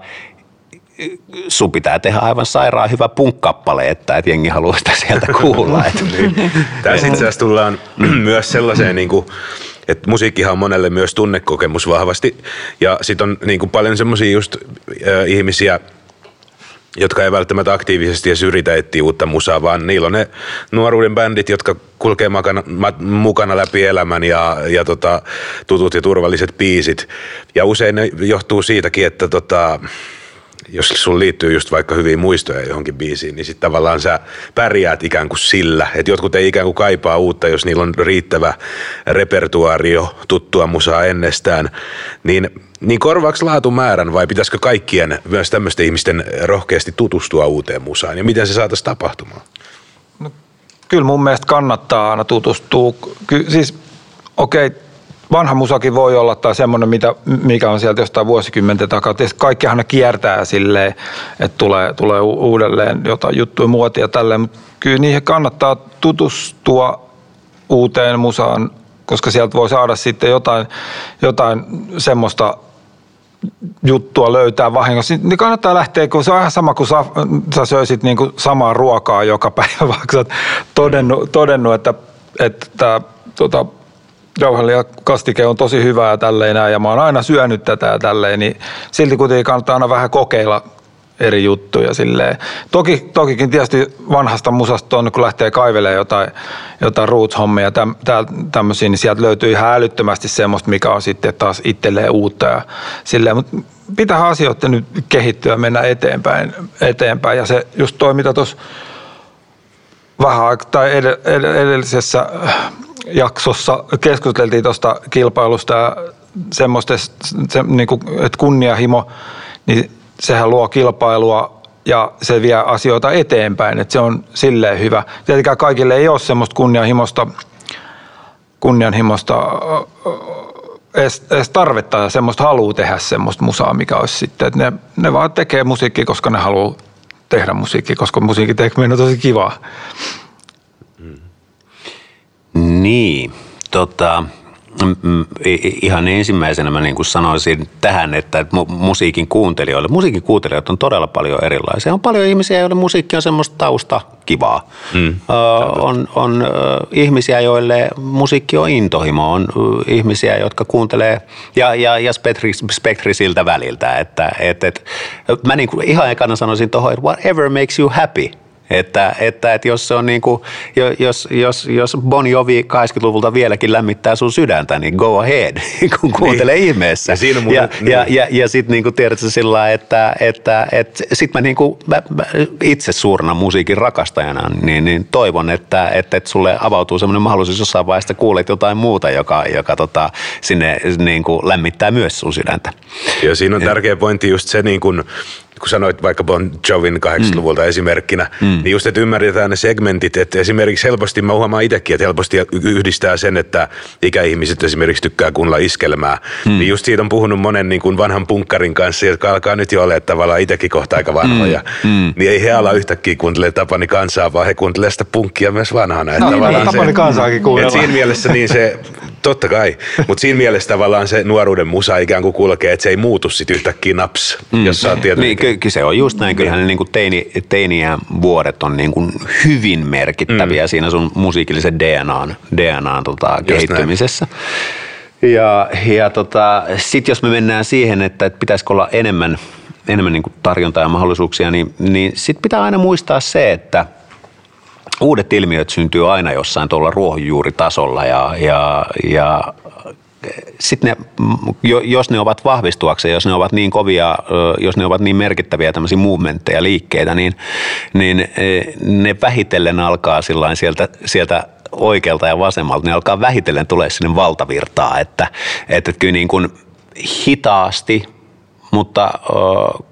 sun pitää tehdä aivan sairaan hyvä punkkappale, että et jengi haluaa sitä sieltä kuulla. Et. Niin. Tässä itse asiassa tullaan myös sellaiseen, niin kuin, että musiikkihan on monelle myös tunnekokemus vahvasti. Ja sitten on niin kuin paljon semmoisia just äh, ihmisiä, jotka ei välttämättä aktiivisesti edes yritä etsiä uutta musaa, vaan niillä on ne nuoruuden bändit, jotka kulkee makana, ma, mukana läpi elämän ja, ja tota, tutut ja turvalliset biisit. Ja usein ne johtuu siitäkin, että tota, jos sun liittyy just vaikka hyviä muistoja johonkin biisiin, niin sitten tavallaan sä pärjäät ikään kuin sillä. Että jotkut ei ikään kuin kaipaa uutta, jos niillä on riittävä repertuaario tuttua musaa ennestään. Niin, niin korvaako laatu määrän vai pitäisikö kaikkien, myös tämmöisten ihmisten rohkeasti tutustua uuteen musaan? Ja miten se saataisiin tapahtumaan? No, kyllä mun mielestä kannattaa aina tutustua. Ky- siis okei, okay, vanha musakin voi olla tai semmoinen, mitä, mikä on sieltä jostain vuosikymmenten takaa. Tietysti kaikkihan ne kiertää silleen, että tulee, tulee uudelleen jotain juttuja, muotia tälleen, mutta kyllä niihin kannattaa tutustua uuteen musaan, koska sieltä voi saada sitten jotain, jotain semmoista juttua löytää vahingossa, niin kannattaa lähteä, kun se on ihan sama kuin sä, sä söisit niin kuin samaa ruokaa joka päivä, vaikka sä oot todennut, todennut että, että tota, ja kastike on tosi hyvää ja tälleen näin, ja mä oon aina syönyt tätä ja tälleen, niin silti kuitenkin kannattaa aina vähän kokeilla eri juttuja silleen. Toki, tokikin tietysti vanhasta musasta on, kun lähtee kaivelemaan jotain, jotain roots-hommia täm, tämmöisiä, niin sieltä löytyy ihan älyttömästi semmoista, mikä on sitten taas itselleen uutta ja silleen, mutta pitää asioiden nyt kehittyä, mennä eteenpäin, eteenpäin ja se just toi, mitä tuossa vähän aikaa tai edellisessä jaksossa keskusteltiin tuosta kilpailusta ja semmoista, se, niin kuin, että kunniahimo, niin sehän luo kilpailua ja se vie asioita eteenpäin, että se on silleen hyvä. Tietenkään kaikille ei ole semmoista kunnianhimosta, kunnianhimosta edes, edes tarvetta ja semmoista haluaa tehdä semmoista musaa, mikä olisi sitten, että ne, ne vaan tekee musiikkia, koska ne haluaa tehdä musiikkia, koska musiikin tekeminen on tosi kivaa. Niin, tota, ihan ensimmäisenä mä niin kuin sanoisin tähän, että musiikin kuuntelijoille, musiikin kuuntelijat on todella paljon erilaisia. On paljon ihmisiä, joille musiikki on semmoista tausta kivaa. Mm, uh, on on uh, ihmisiä, joille musiikki on intohimo. On uh, ihmisiä, jotka kuuntelee ja, ja, ja spektri, spektri siltä väliltä. Että, et, et, mä niin kuin ihan ekana sanoisin tuohon, että whatever makes you happy – että, että, että jos, se on niin kuin, jos, jos, jos Bon Jovi 80-luvulta vieläkin lämmittää sun sydäntä, niin go ahead, kun kuuntelee niin. ihmeessä. Ja, siinä mun, ja, niin. ja, ja, ja sitten niin tiedätkö sillä että, että, että sit mä, niin kuin, mä, mä itse suurena musiikin rakastajana niin, niin toivon, että, että, että sulle avautuu semmoinen mahdollisuus jossain vaiheessa, kuulet jotain muuta, joka, joka tota, sinne niin kuin lämmittää myös sun sydäntä. Ja siinä on tärkeä pointti just se, niin kuin, kun sanoit vaikka Bon Jovin 80-luvulta mm. esimerkkinä, mm. niin just, että ymmärretään ne segmentit, että esimerkiksi helposti, mä huomaan itsekin, että helposti yhdistää sen, että ikäihmiset esimerkiksi tykkää kuunnella iskelmää. Mm. Niin just siitä on puhunut monen niin kuin vanhan punkkarin kanssa, jotka alkaa nyt jo olla tavallaan itsekin kohta aika vanhoja. Mm. Mm. Niin ei he ala yhtäkkiä kuuntele Tapani kansaa, vaan he kuuntelee sitä punkkia myös vanhana. No, niin, Tapani kansaakin kuunnella. Siinä mielessä niin se Totta kai, mutta siinä mielessä tavallaan se nuoruuden musa ikään kuin kulkee, että se ei muutu sitten yhtäkkiä naps, mm. jos saa tietää. Niin, se on just näin. Kyllähän ne niin kuin teini, teiniä vuodet on niin kuin hyvin merkittäviä mm. siinä sun musiikillisen DNAn, DNAn tota, kehittymisessä. Ja, ja tota, sitten jos me mennään siihen, että, että pitäisikö olla enemmän, enemmän niin kuin tarjontaa ja mahdollisuuksia, niin, niin sitten pitää aina muistaa se, että – uudet ilmiöt syntyy aina jossain tuolla ruohonjuuritasolla ja, ja, ja sitten ne, jos ne ovat vahvistuakseen, jos ne ovat niin kovia, jos ne ovat niin merkittäviä tämmöisiä movementteja, liikkeitä, niin, niin e, ne vähitellen alkaa sieltä, sieltä oikealta ja vasemmalta, ne alkaa vähitellen tulee sinne valtavirtaa, että, että kyllä niin kuin hitaasti – mutta, äh,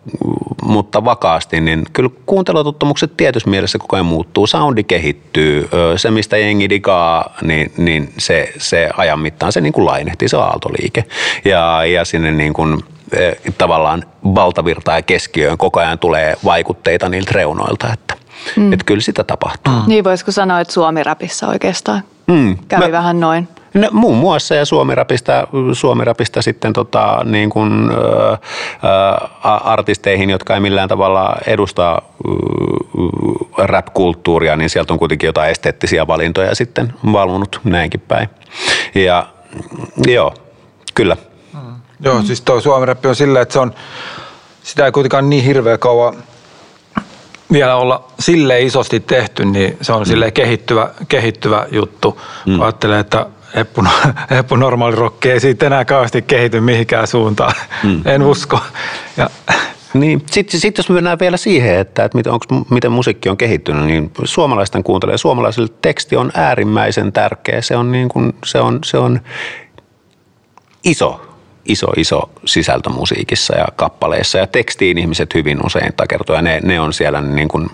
mutta vakaasti, niin kyllä kuuntelutottumukset tietyssä mielessä koko ajan muuttuu. Soundi kehittyy, se mistä jengi digaa, niin, niin se, se ajan mittaan se niin kuin lainehtii, se aaltoliike. Ja, ja sinne niin kuin, tavallaan valtavirta ja keskiöön koko ajan tulee vaikutteita niiltä reunoilta, että, mm. että kyllä sitä tapahtuu. Mm. Niin voisiko sanoa, että Suomi-rapissa oikeastaan mm. kävi Mä, vähän noin? No, muun muassa ja Suomirapista, Suomirapista sitten tota, niin kuin, ä, artisteihin, jotka ei millään tavalla edusta rap-kulttuuria, niin sieltä on kuitenkin jotain esteettisiä valintoja sitten valvonut näinkin päin. Ja joo, kyllä. Mm. Joo, siis tuo Suomirappi on silleen, että se on, sitä ei kuitenkaan niin hirveä kauan vielä olla sille isosti tehty, niin se on sille kehittyvä, kehittyvä juttu. Mm. Ajattelen, että Eppu, Eppu normaali rokki ei siitä enää kauheasti kehity mihinkään suuntaan. Mm. En usko. Ja, niin, sitten sit jos me mennään vielä siihen, että, että miten, onks, miten musiikki on kehittynyt, niin suomalaisten kuuntelee. Suomalaisille teksti on äärimmäisen tärkeä. Se on, niin kuin, se on, se on iso, iso, iso sisältö musiikissa ja kappaleissa. Ja tekstiin ihmiset hyvin usein takertuu ja ne, ne on siellä niin kuin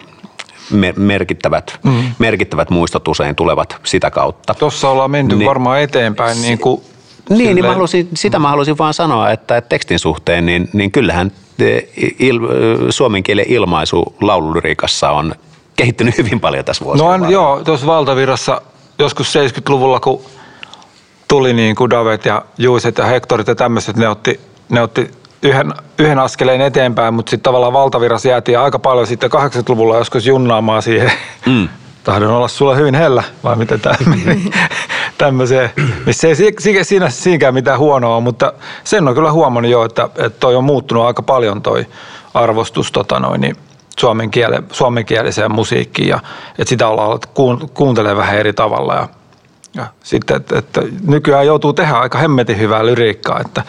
merkittävät, mm. merkittävät muistot usein tulevat sitä kautta. Tuossa ollaan menty niin, varmaan eteenpäin. Niin, kuin niin, niin mä halusin, sitä mä halusin vaan sanoa, että, että tekstin suhteen, niin, niin kyllähän il, suomen kielen ilmaisu laululyriikassa on kehittynyt hyvin paljon tässä vuosina. No joo, tuossa valtavirrassa joskus 70-luvulla, kun tuli niin kuin Davet ja Juiset ja Hektorit ja tämmöiset, ne otti, ne otti yhden, yhden askeleen eteenpäin, mutta sitten tavallaan valtavirassa jäätiin aika paljon sitten 80-luvulla joskus junnaamaan siihen. Mm. Tahdon olla sulla hyvin hellä, vai miten tämä tämmöiseen, missä ei siinä, siinäkään mitään huonoa, mutta sen on kyllä huomannut jo, että, että toi on muuttunut aika paljon toi arvostus tota noin, niin suomen kiele, suomenkieliseen musiikkiin ja että sitä ollaan alettu kuuntelemaan vähän eri tavalla ja, ja sitten, että, että nykyään joutuu tehdä aika hemmetin hyvää lyriikkaa, että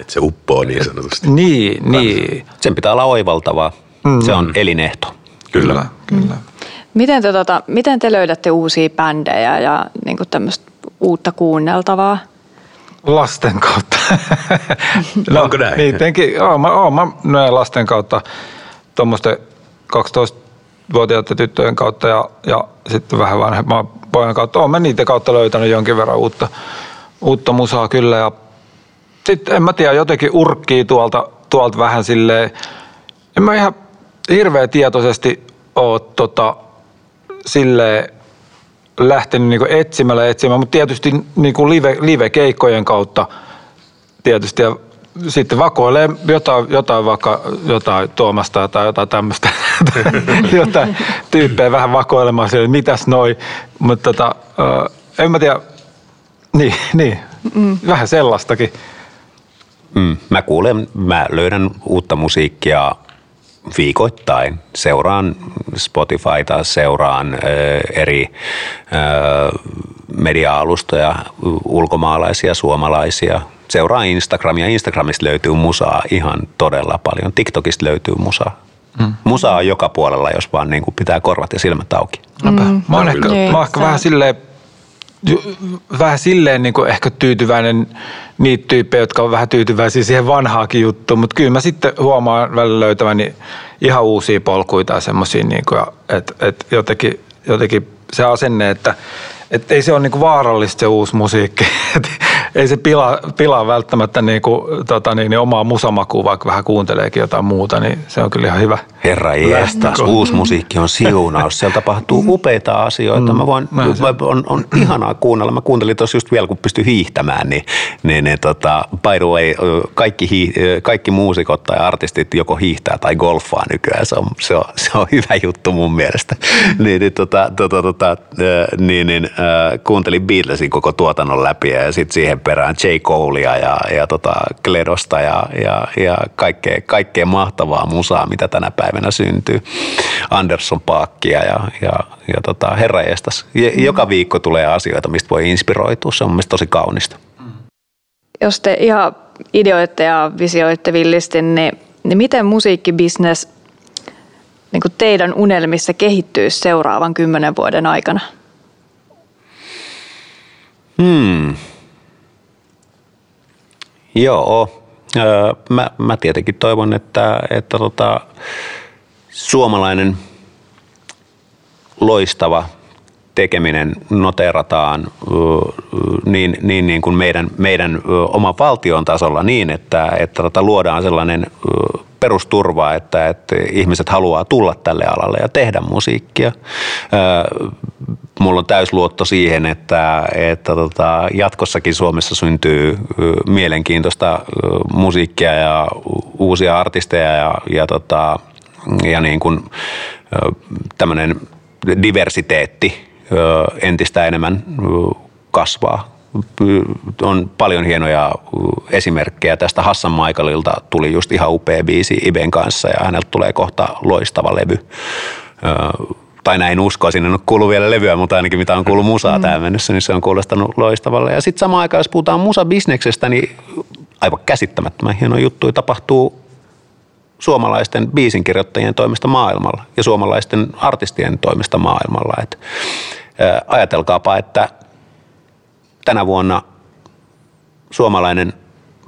että se uppoo niin sanotusti. Niin, niin. Sen pitää olla oivaltavaa. Mm. Se on elinehto. Kyllä, kyllä. kyllä. Miten te, tota, miten te löydätte uusia bändejä ja niin tämmöistä uutta kuunneltavaa? Lasten kautta. no, Onko näin? Niin, tenkin, oon, mä, oon, mä näen lasten kautta tuommoisten 12-vuotiaiden tyttöjen kautta ja, ja sitten vähän vanhemman pojan kautta. Oon mä niiden kautta löytänyt jonkin verran uutta, uutta musaa kyllä ja sitten en mä tiedä, jotenkin urkkii tuolta, tuolta vähän silleen, en mä ihan hirveän tietoisesti ole tota, silleen lähtenyt niin etsimällä etsimään, mutta tietysti niin kuin live, live-keikkojen kautta tietysti. Ja sitten vakoilee jotain, jotain vaikka jotain Tuomasta tai jotain tämmöistä, jotain tyyppejä vähän vakoilemaan siellä, mitäs noi, mutta tota, en mä tiedä, niin, niin. Mm. vähän sellaistakin. Mm, mä kuulen, mä löydän uutta musiikkia viikoittain. Seuraan Spotifyta, seuraan ö, eri ö, media-alustoja, ulkomaalaisia, suomalaisia. Seuraan Instagramia. Instagramista löytyy musaa ihan todella paljon. TikTokista löytyy musaa. Mm. Musa on joka puolella, jos vaan niin kuin pitää korvat ja silmät auki. Mm. Mä oon ehkä, mä ehkä vähän silleen vähän silleen niin kuin ehkä tyytyväinen niitä tyyppejä, jotka on vähän tyytyväisiä siihen vanhaakin juttuun, mutta kyllä mä sitten huomaan välillä löytäväni ihan uusia polkuja tai semmoisia, niin että et jotenkin, jotenkin se asenne, että et ei se ole niinku vaarallista se uusi musiikki. ei se pilaa, pilaa välttämättä niinku, tota niin, niin omaa musamakua, vaikka vähän kuunteleekin jotain muuta, niin se on kyllä ihan hyvä. Herra jestas, uusi musiikki on siunaus. Siellä tapahtuu mm. upeita asioita. Mä voin, mä, on, on ihanaa kuunnella. Mä kuuntelin tuossa just vielä, kun pystyi hiihtämään, niin, niin, niin tota, by the way, kaikki, hii, kaikki muusikot tai artistit joko hiihtää tai golfaa nykyään. Se on, se on, se on hyvä juttu mun mielestä. niin, niin, tota, tota, tota, niin, niin äh, kuuntelin Beatlesin koko tuotannon läpi ja sitten siihen perään J. Colea ja, ja tota Kledosta ja, ja, ja kaikkea, kaikkea mahtavaa musaa, mitä tänä päivänä syntyy. Anderson Paakkia ja, ja, ja tota, herra jestas. Joka viikko tulee asioita, mistä voi inspiroitua. Se on mielestäni tosi kaunista. Jos te ihan ideoitte ja visioitte villisti, niin, niin miten musiikkibisnes niin teidän unelmissa kehittyy seuraavan kymmenen vuoden aikana? Hmm. Joo. Mä, mä tietenkin toivon, että, että tota, suomalainen loistava tekeminen noterataan niin, niin, niin kuin meidän, meidän oma valtion tasolla niin, että, että tota luodaan sellainen perusturva, että, että ihmiset haluaa tulla tälle alalle ja tehdä musiikkia. Mulla on täysluotto siihen, että, että tota, jatkossakin Suomessa syntyy mielenkiintoista musiikkia ja uusia artisteja ja, ja, tota, ja niin kuin, tämmöinen diversiteetti entistä enemmän kasvaa on paljon hienoja esimerkkejä tästä. Hassan Maikalilta tuli just ihan upea biisi Iben kanssa ja häneltä tulee kohta loistava levy tai näin uskoisin, en ole kuullut vielä levyä, mutta ainakin mitä on kuullut musaa mm. tähän mennessä, niin se on kuulostanut loistavalle. Ja sitten samaan aikaan, jos puhutaan musabisneksestä, niin aivan käsittämättömän hieno juttu tapahtuu suomalaisten biisinkirjoittajien toimesta maailmalla ja suomalaisten artistien toimesta maailmalla. Et, ää, ajatelkaapa, että tänä vuonna suomalainen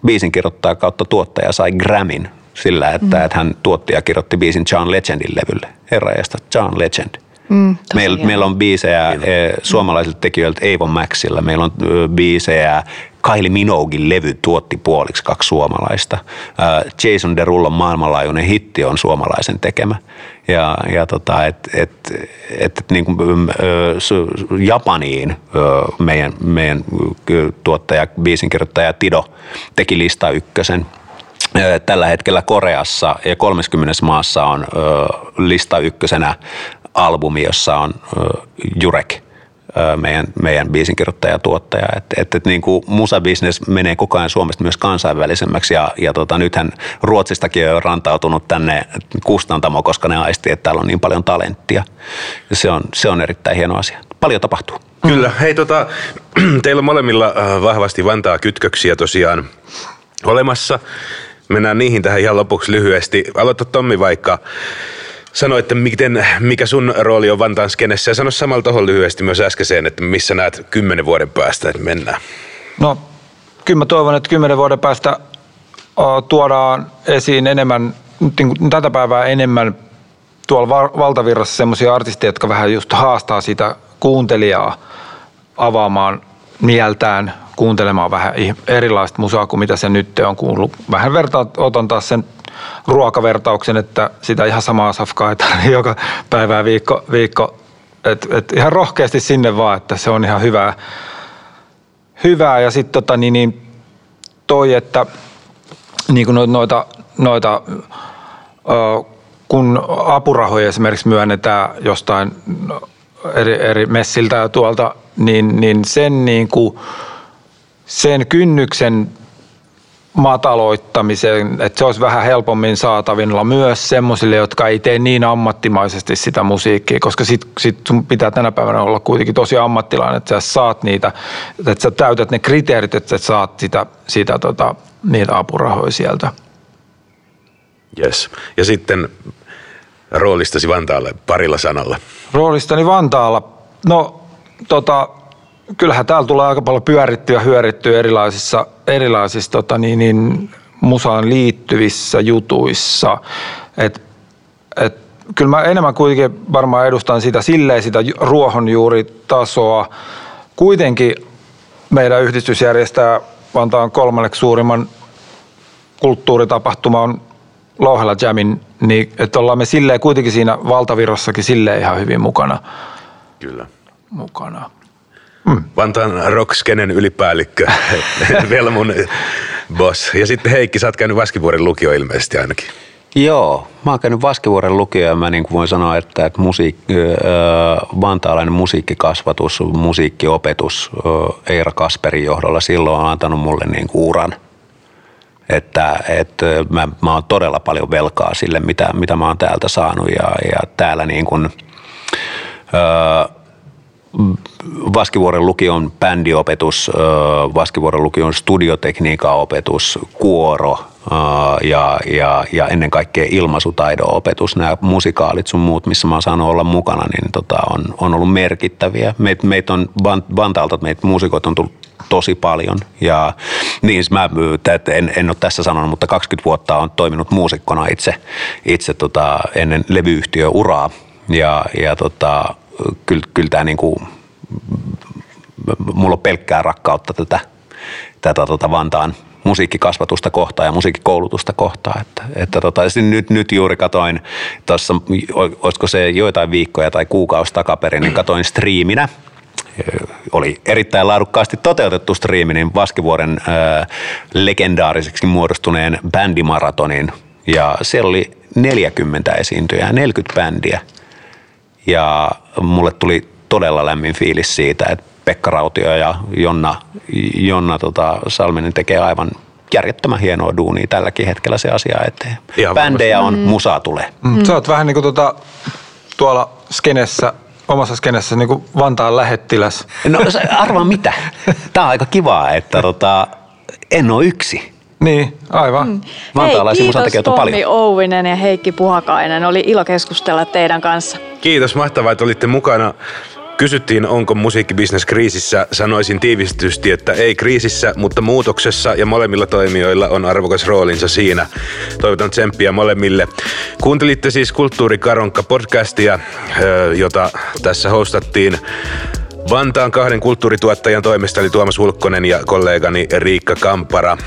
biisinkirjoittaja kautta tuottaja sai Grammyn sillä, että, mm. hän tuotti ja kirjoitti biisin John Legendin levylle. Herra John Legend. Mm, meillä, meillä on biisejä. Eh, suomalaisilta tekijöiltä Eivon Maxilla. Meillä on biisejä Kylie Minogin levy tuotti puoliksi kaksi suomalaista. Jason Derullon maailmanlaajuinen hitti on suomalaisen tekemä. Ja, ja tota, et, et, et, niin kuin, Japaniin meidän, meidän tuottaja, biisinkirjoittaja Tido teki lista ykkösen tällä hetkellä Koreassa ja 30 maassa on lista ykkösenä albumi, jossa on Jurek, meidän, meidän biisinkirjoittaja ja tuottaja. Että et, et, niin kuin musabisnes menee koko ajan Suomesta myös kansainvälisemmäksi ja, ja tota, nythän Ruotsistakin on rantautunut tänne kustantamo, koska ne aisti, että täällä on niin paljon talenttia. Se on, se on erittäin hieno asia. Paljon tapahtuu. Kyllä. Hei, tota, teillä on molemmilla vahvasti Vantaa kytköksiä tosiaan olemassa. Mennään niihin tähän ihan lopuksi lyhyesti. Aloita Tommi vaikka että miten, mikä sun rooli on Vantaan skenessä ja sano samalla tuohon lyhyesti myös äskeiseen, että missä näet kymmenen vuoden päästä, että mennään. No, kyllä mä toivon, että kymmenen vuoden päästä tuodaan esiin enemmän, niin tätä päivää enemmän tuolla valtavirrassa semmoisia artisteja, jotka vähän just haastaa sitä kuuntelijaa avaamaan mieltään, kuuntelemaan vähän erilaista musaa kuin mitä se nyt on kuullut. Vähän vertaan, otan taas sen ruokavertauksen, että sitä ihan samaa safkaa joka päivää viikko, viikko et, et ihan rohkeasti sinne vaan, että se on ihan hyvää. hyvää. Ja sitten tota, niin, niin toi, että niin kuin noita, noita ö, kun apurahoja esimerkiksi myönnetään jostain eri, eri messiltä ja tuolta, niin, niin sen, niin kuin, sen kynnyksen mataloittamisen, että se olisi vähän helpommin saatavilla myös semmoisille, jotka ei tee niin ammattimaisesti sitä musiikkia, koska sit, sit sun pitää tänä päivänä olla kuitenkin tosi ammattilainen, että sä saat niitä, että sä täytät ne kriteerit, että sä saat sitä, sitä tota, niitä apurahoja sieltä. Yes. Ja sitten roolistasi Vantaalle parilla sanalla. Roolistani Vantaalla, no tota, kyllähän täällä tulee aika paljon pyörittyä ja hyörittyä erilaisissa, erilaisissa tota, niin, niin, musaan liittyvissä jutuissa. Et, et, kyllä mä enemmän kuitenkin varmaan edustan sitä silleen sitä ruohonjuuritasoa. Kuitenkin meidän yhdistys järjestää Vantaan kolmanneksi suurimman kulttuuritapahtuman Louhella Jamin, niin että ollaan me silleen kuitenkin siinä valtavirrassakin silleen ihan hyvin mukana. Kyllä. Mukana. Mm. Vantaan rockskenen ylipäällikkö, vielä mun boss. Ja sitten Heikki, sä oot käynyt Vaskivuoren lukio ilmeisesti ainakin. Joo, mä oon käynyt Vaskivuoren lukio ja mä niin kuin voin sanoa, että, että musiik, vantaalainen musiikkikasvatus, musiikkiopetus Eira Kasperin johdolla silloin on antanut mulle niin kuin uran. Että, että mä, mä oon todella paljon velkaa sille, mitä, mitä mä oon täältä saanut ja, ja täällä niin kuin, äh, Vaskivuoren lukion bändiopetus, Vaskivuoren lukion studiotekniikan opetus, kuoro ja, ja, ja ennen kaikkea ilmaisutaidon opetus, nämä musikaalit sun muut, missä mä oon saanut olla mukana, niin tota, on, on ollut merkittäviä. Meitä meit on Vantaalta, meitä muusikoita on tullut tosi paljon. Ja niin, mä en, en ole tässä sanonut, mutta 20 vuotta on toiminut muusikkona itse, itse tota, ennen levyyhtiöuraa. Ja, ja tota, kyllä, kyllä tämä niin kuin, mulla on pelkkää rakkautta tätä, tätä tota Vantaan musiikkikasvatusta kohtaan ja musiikkikoulutusta kohtaan. Että, että tota, nyt, nyt juuri katoin tuossa, olisiko se joitain viikkoja tai kuukausi takaperin, niin katoin striiminä oli erittäin laadukkaasti toteutettu striimi, niin Vaskivuoren äh, legendaariseksi muodostuneen bändimaratonin. Ja siellä oli 40 esiintyjää, 40 bändiä. Ja mulle tuli todella lämmin fiilis siitä, että Pekka Rautio ja Jonna, Jonna tota, Salminen tekee aivan järjettömän hienoa duunia tälläkin hetkellä se asia eteen. Ihan Bändejä on, musaa tulee. Mm. Sä oot vähän niin kuin tota, tuolla skenessä, omassa skenessä niin kuin Vantaan lähettiläs. No arvaa mitä. Tämä on aika kivaa, että tota, en ole yksi. Niin, aivan. Mm. Vantaalaisia musantekijöitä on Tommi paljon. Ouvinen ja Heikki Puhakainen. Oli ilo keskustella teidän kanssa. Kiitos, mahtavaa, että olitte mukana. Kysyttiin, onko musiikkibisnes kriisissä. Sanoisin tiivistetysti, että ei kriisissä, mutta muutoksessa ja molemmilla toimijoilla on arvokas roolinsa siinä. Toivotan tsemppiä molemmille. Kuuntelitte siis Kulttuurikaronka podcastia, jota tässä hostattiin. Vantaan kahden kulttuurituottajan toimesta eli Tuomas Hulkkonen ja kollegani Riikka Kampara.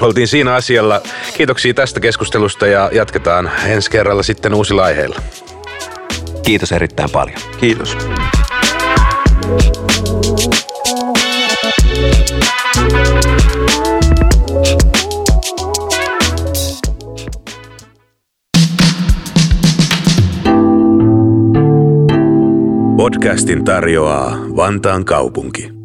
Oltiin siinä asialla. Kiitoksia tästä keskustelusta ja jatketaan ensi kerralla sitten uusilla aiheilla. Kiitos erittäin paljon. Kiitos. Podcastin tarjoaa Vantaan kaupunki.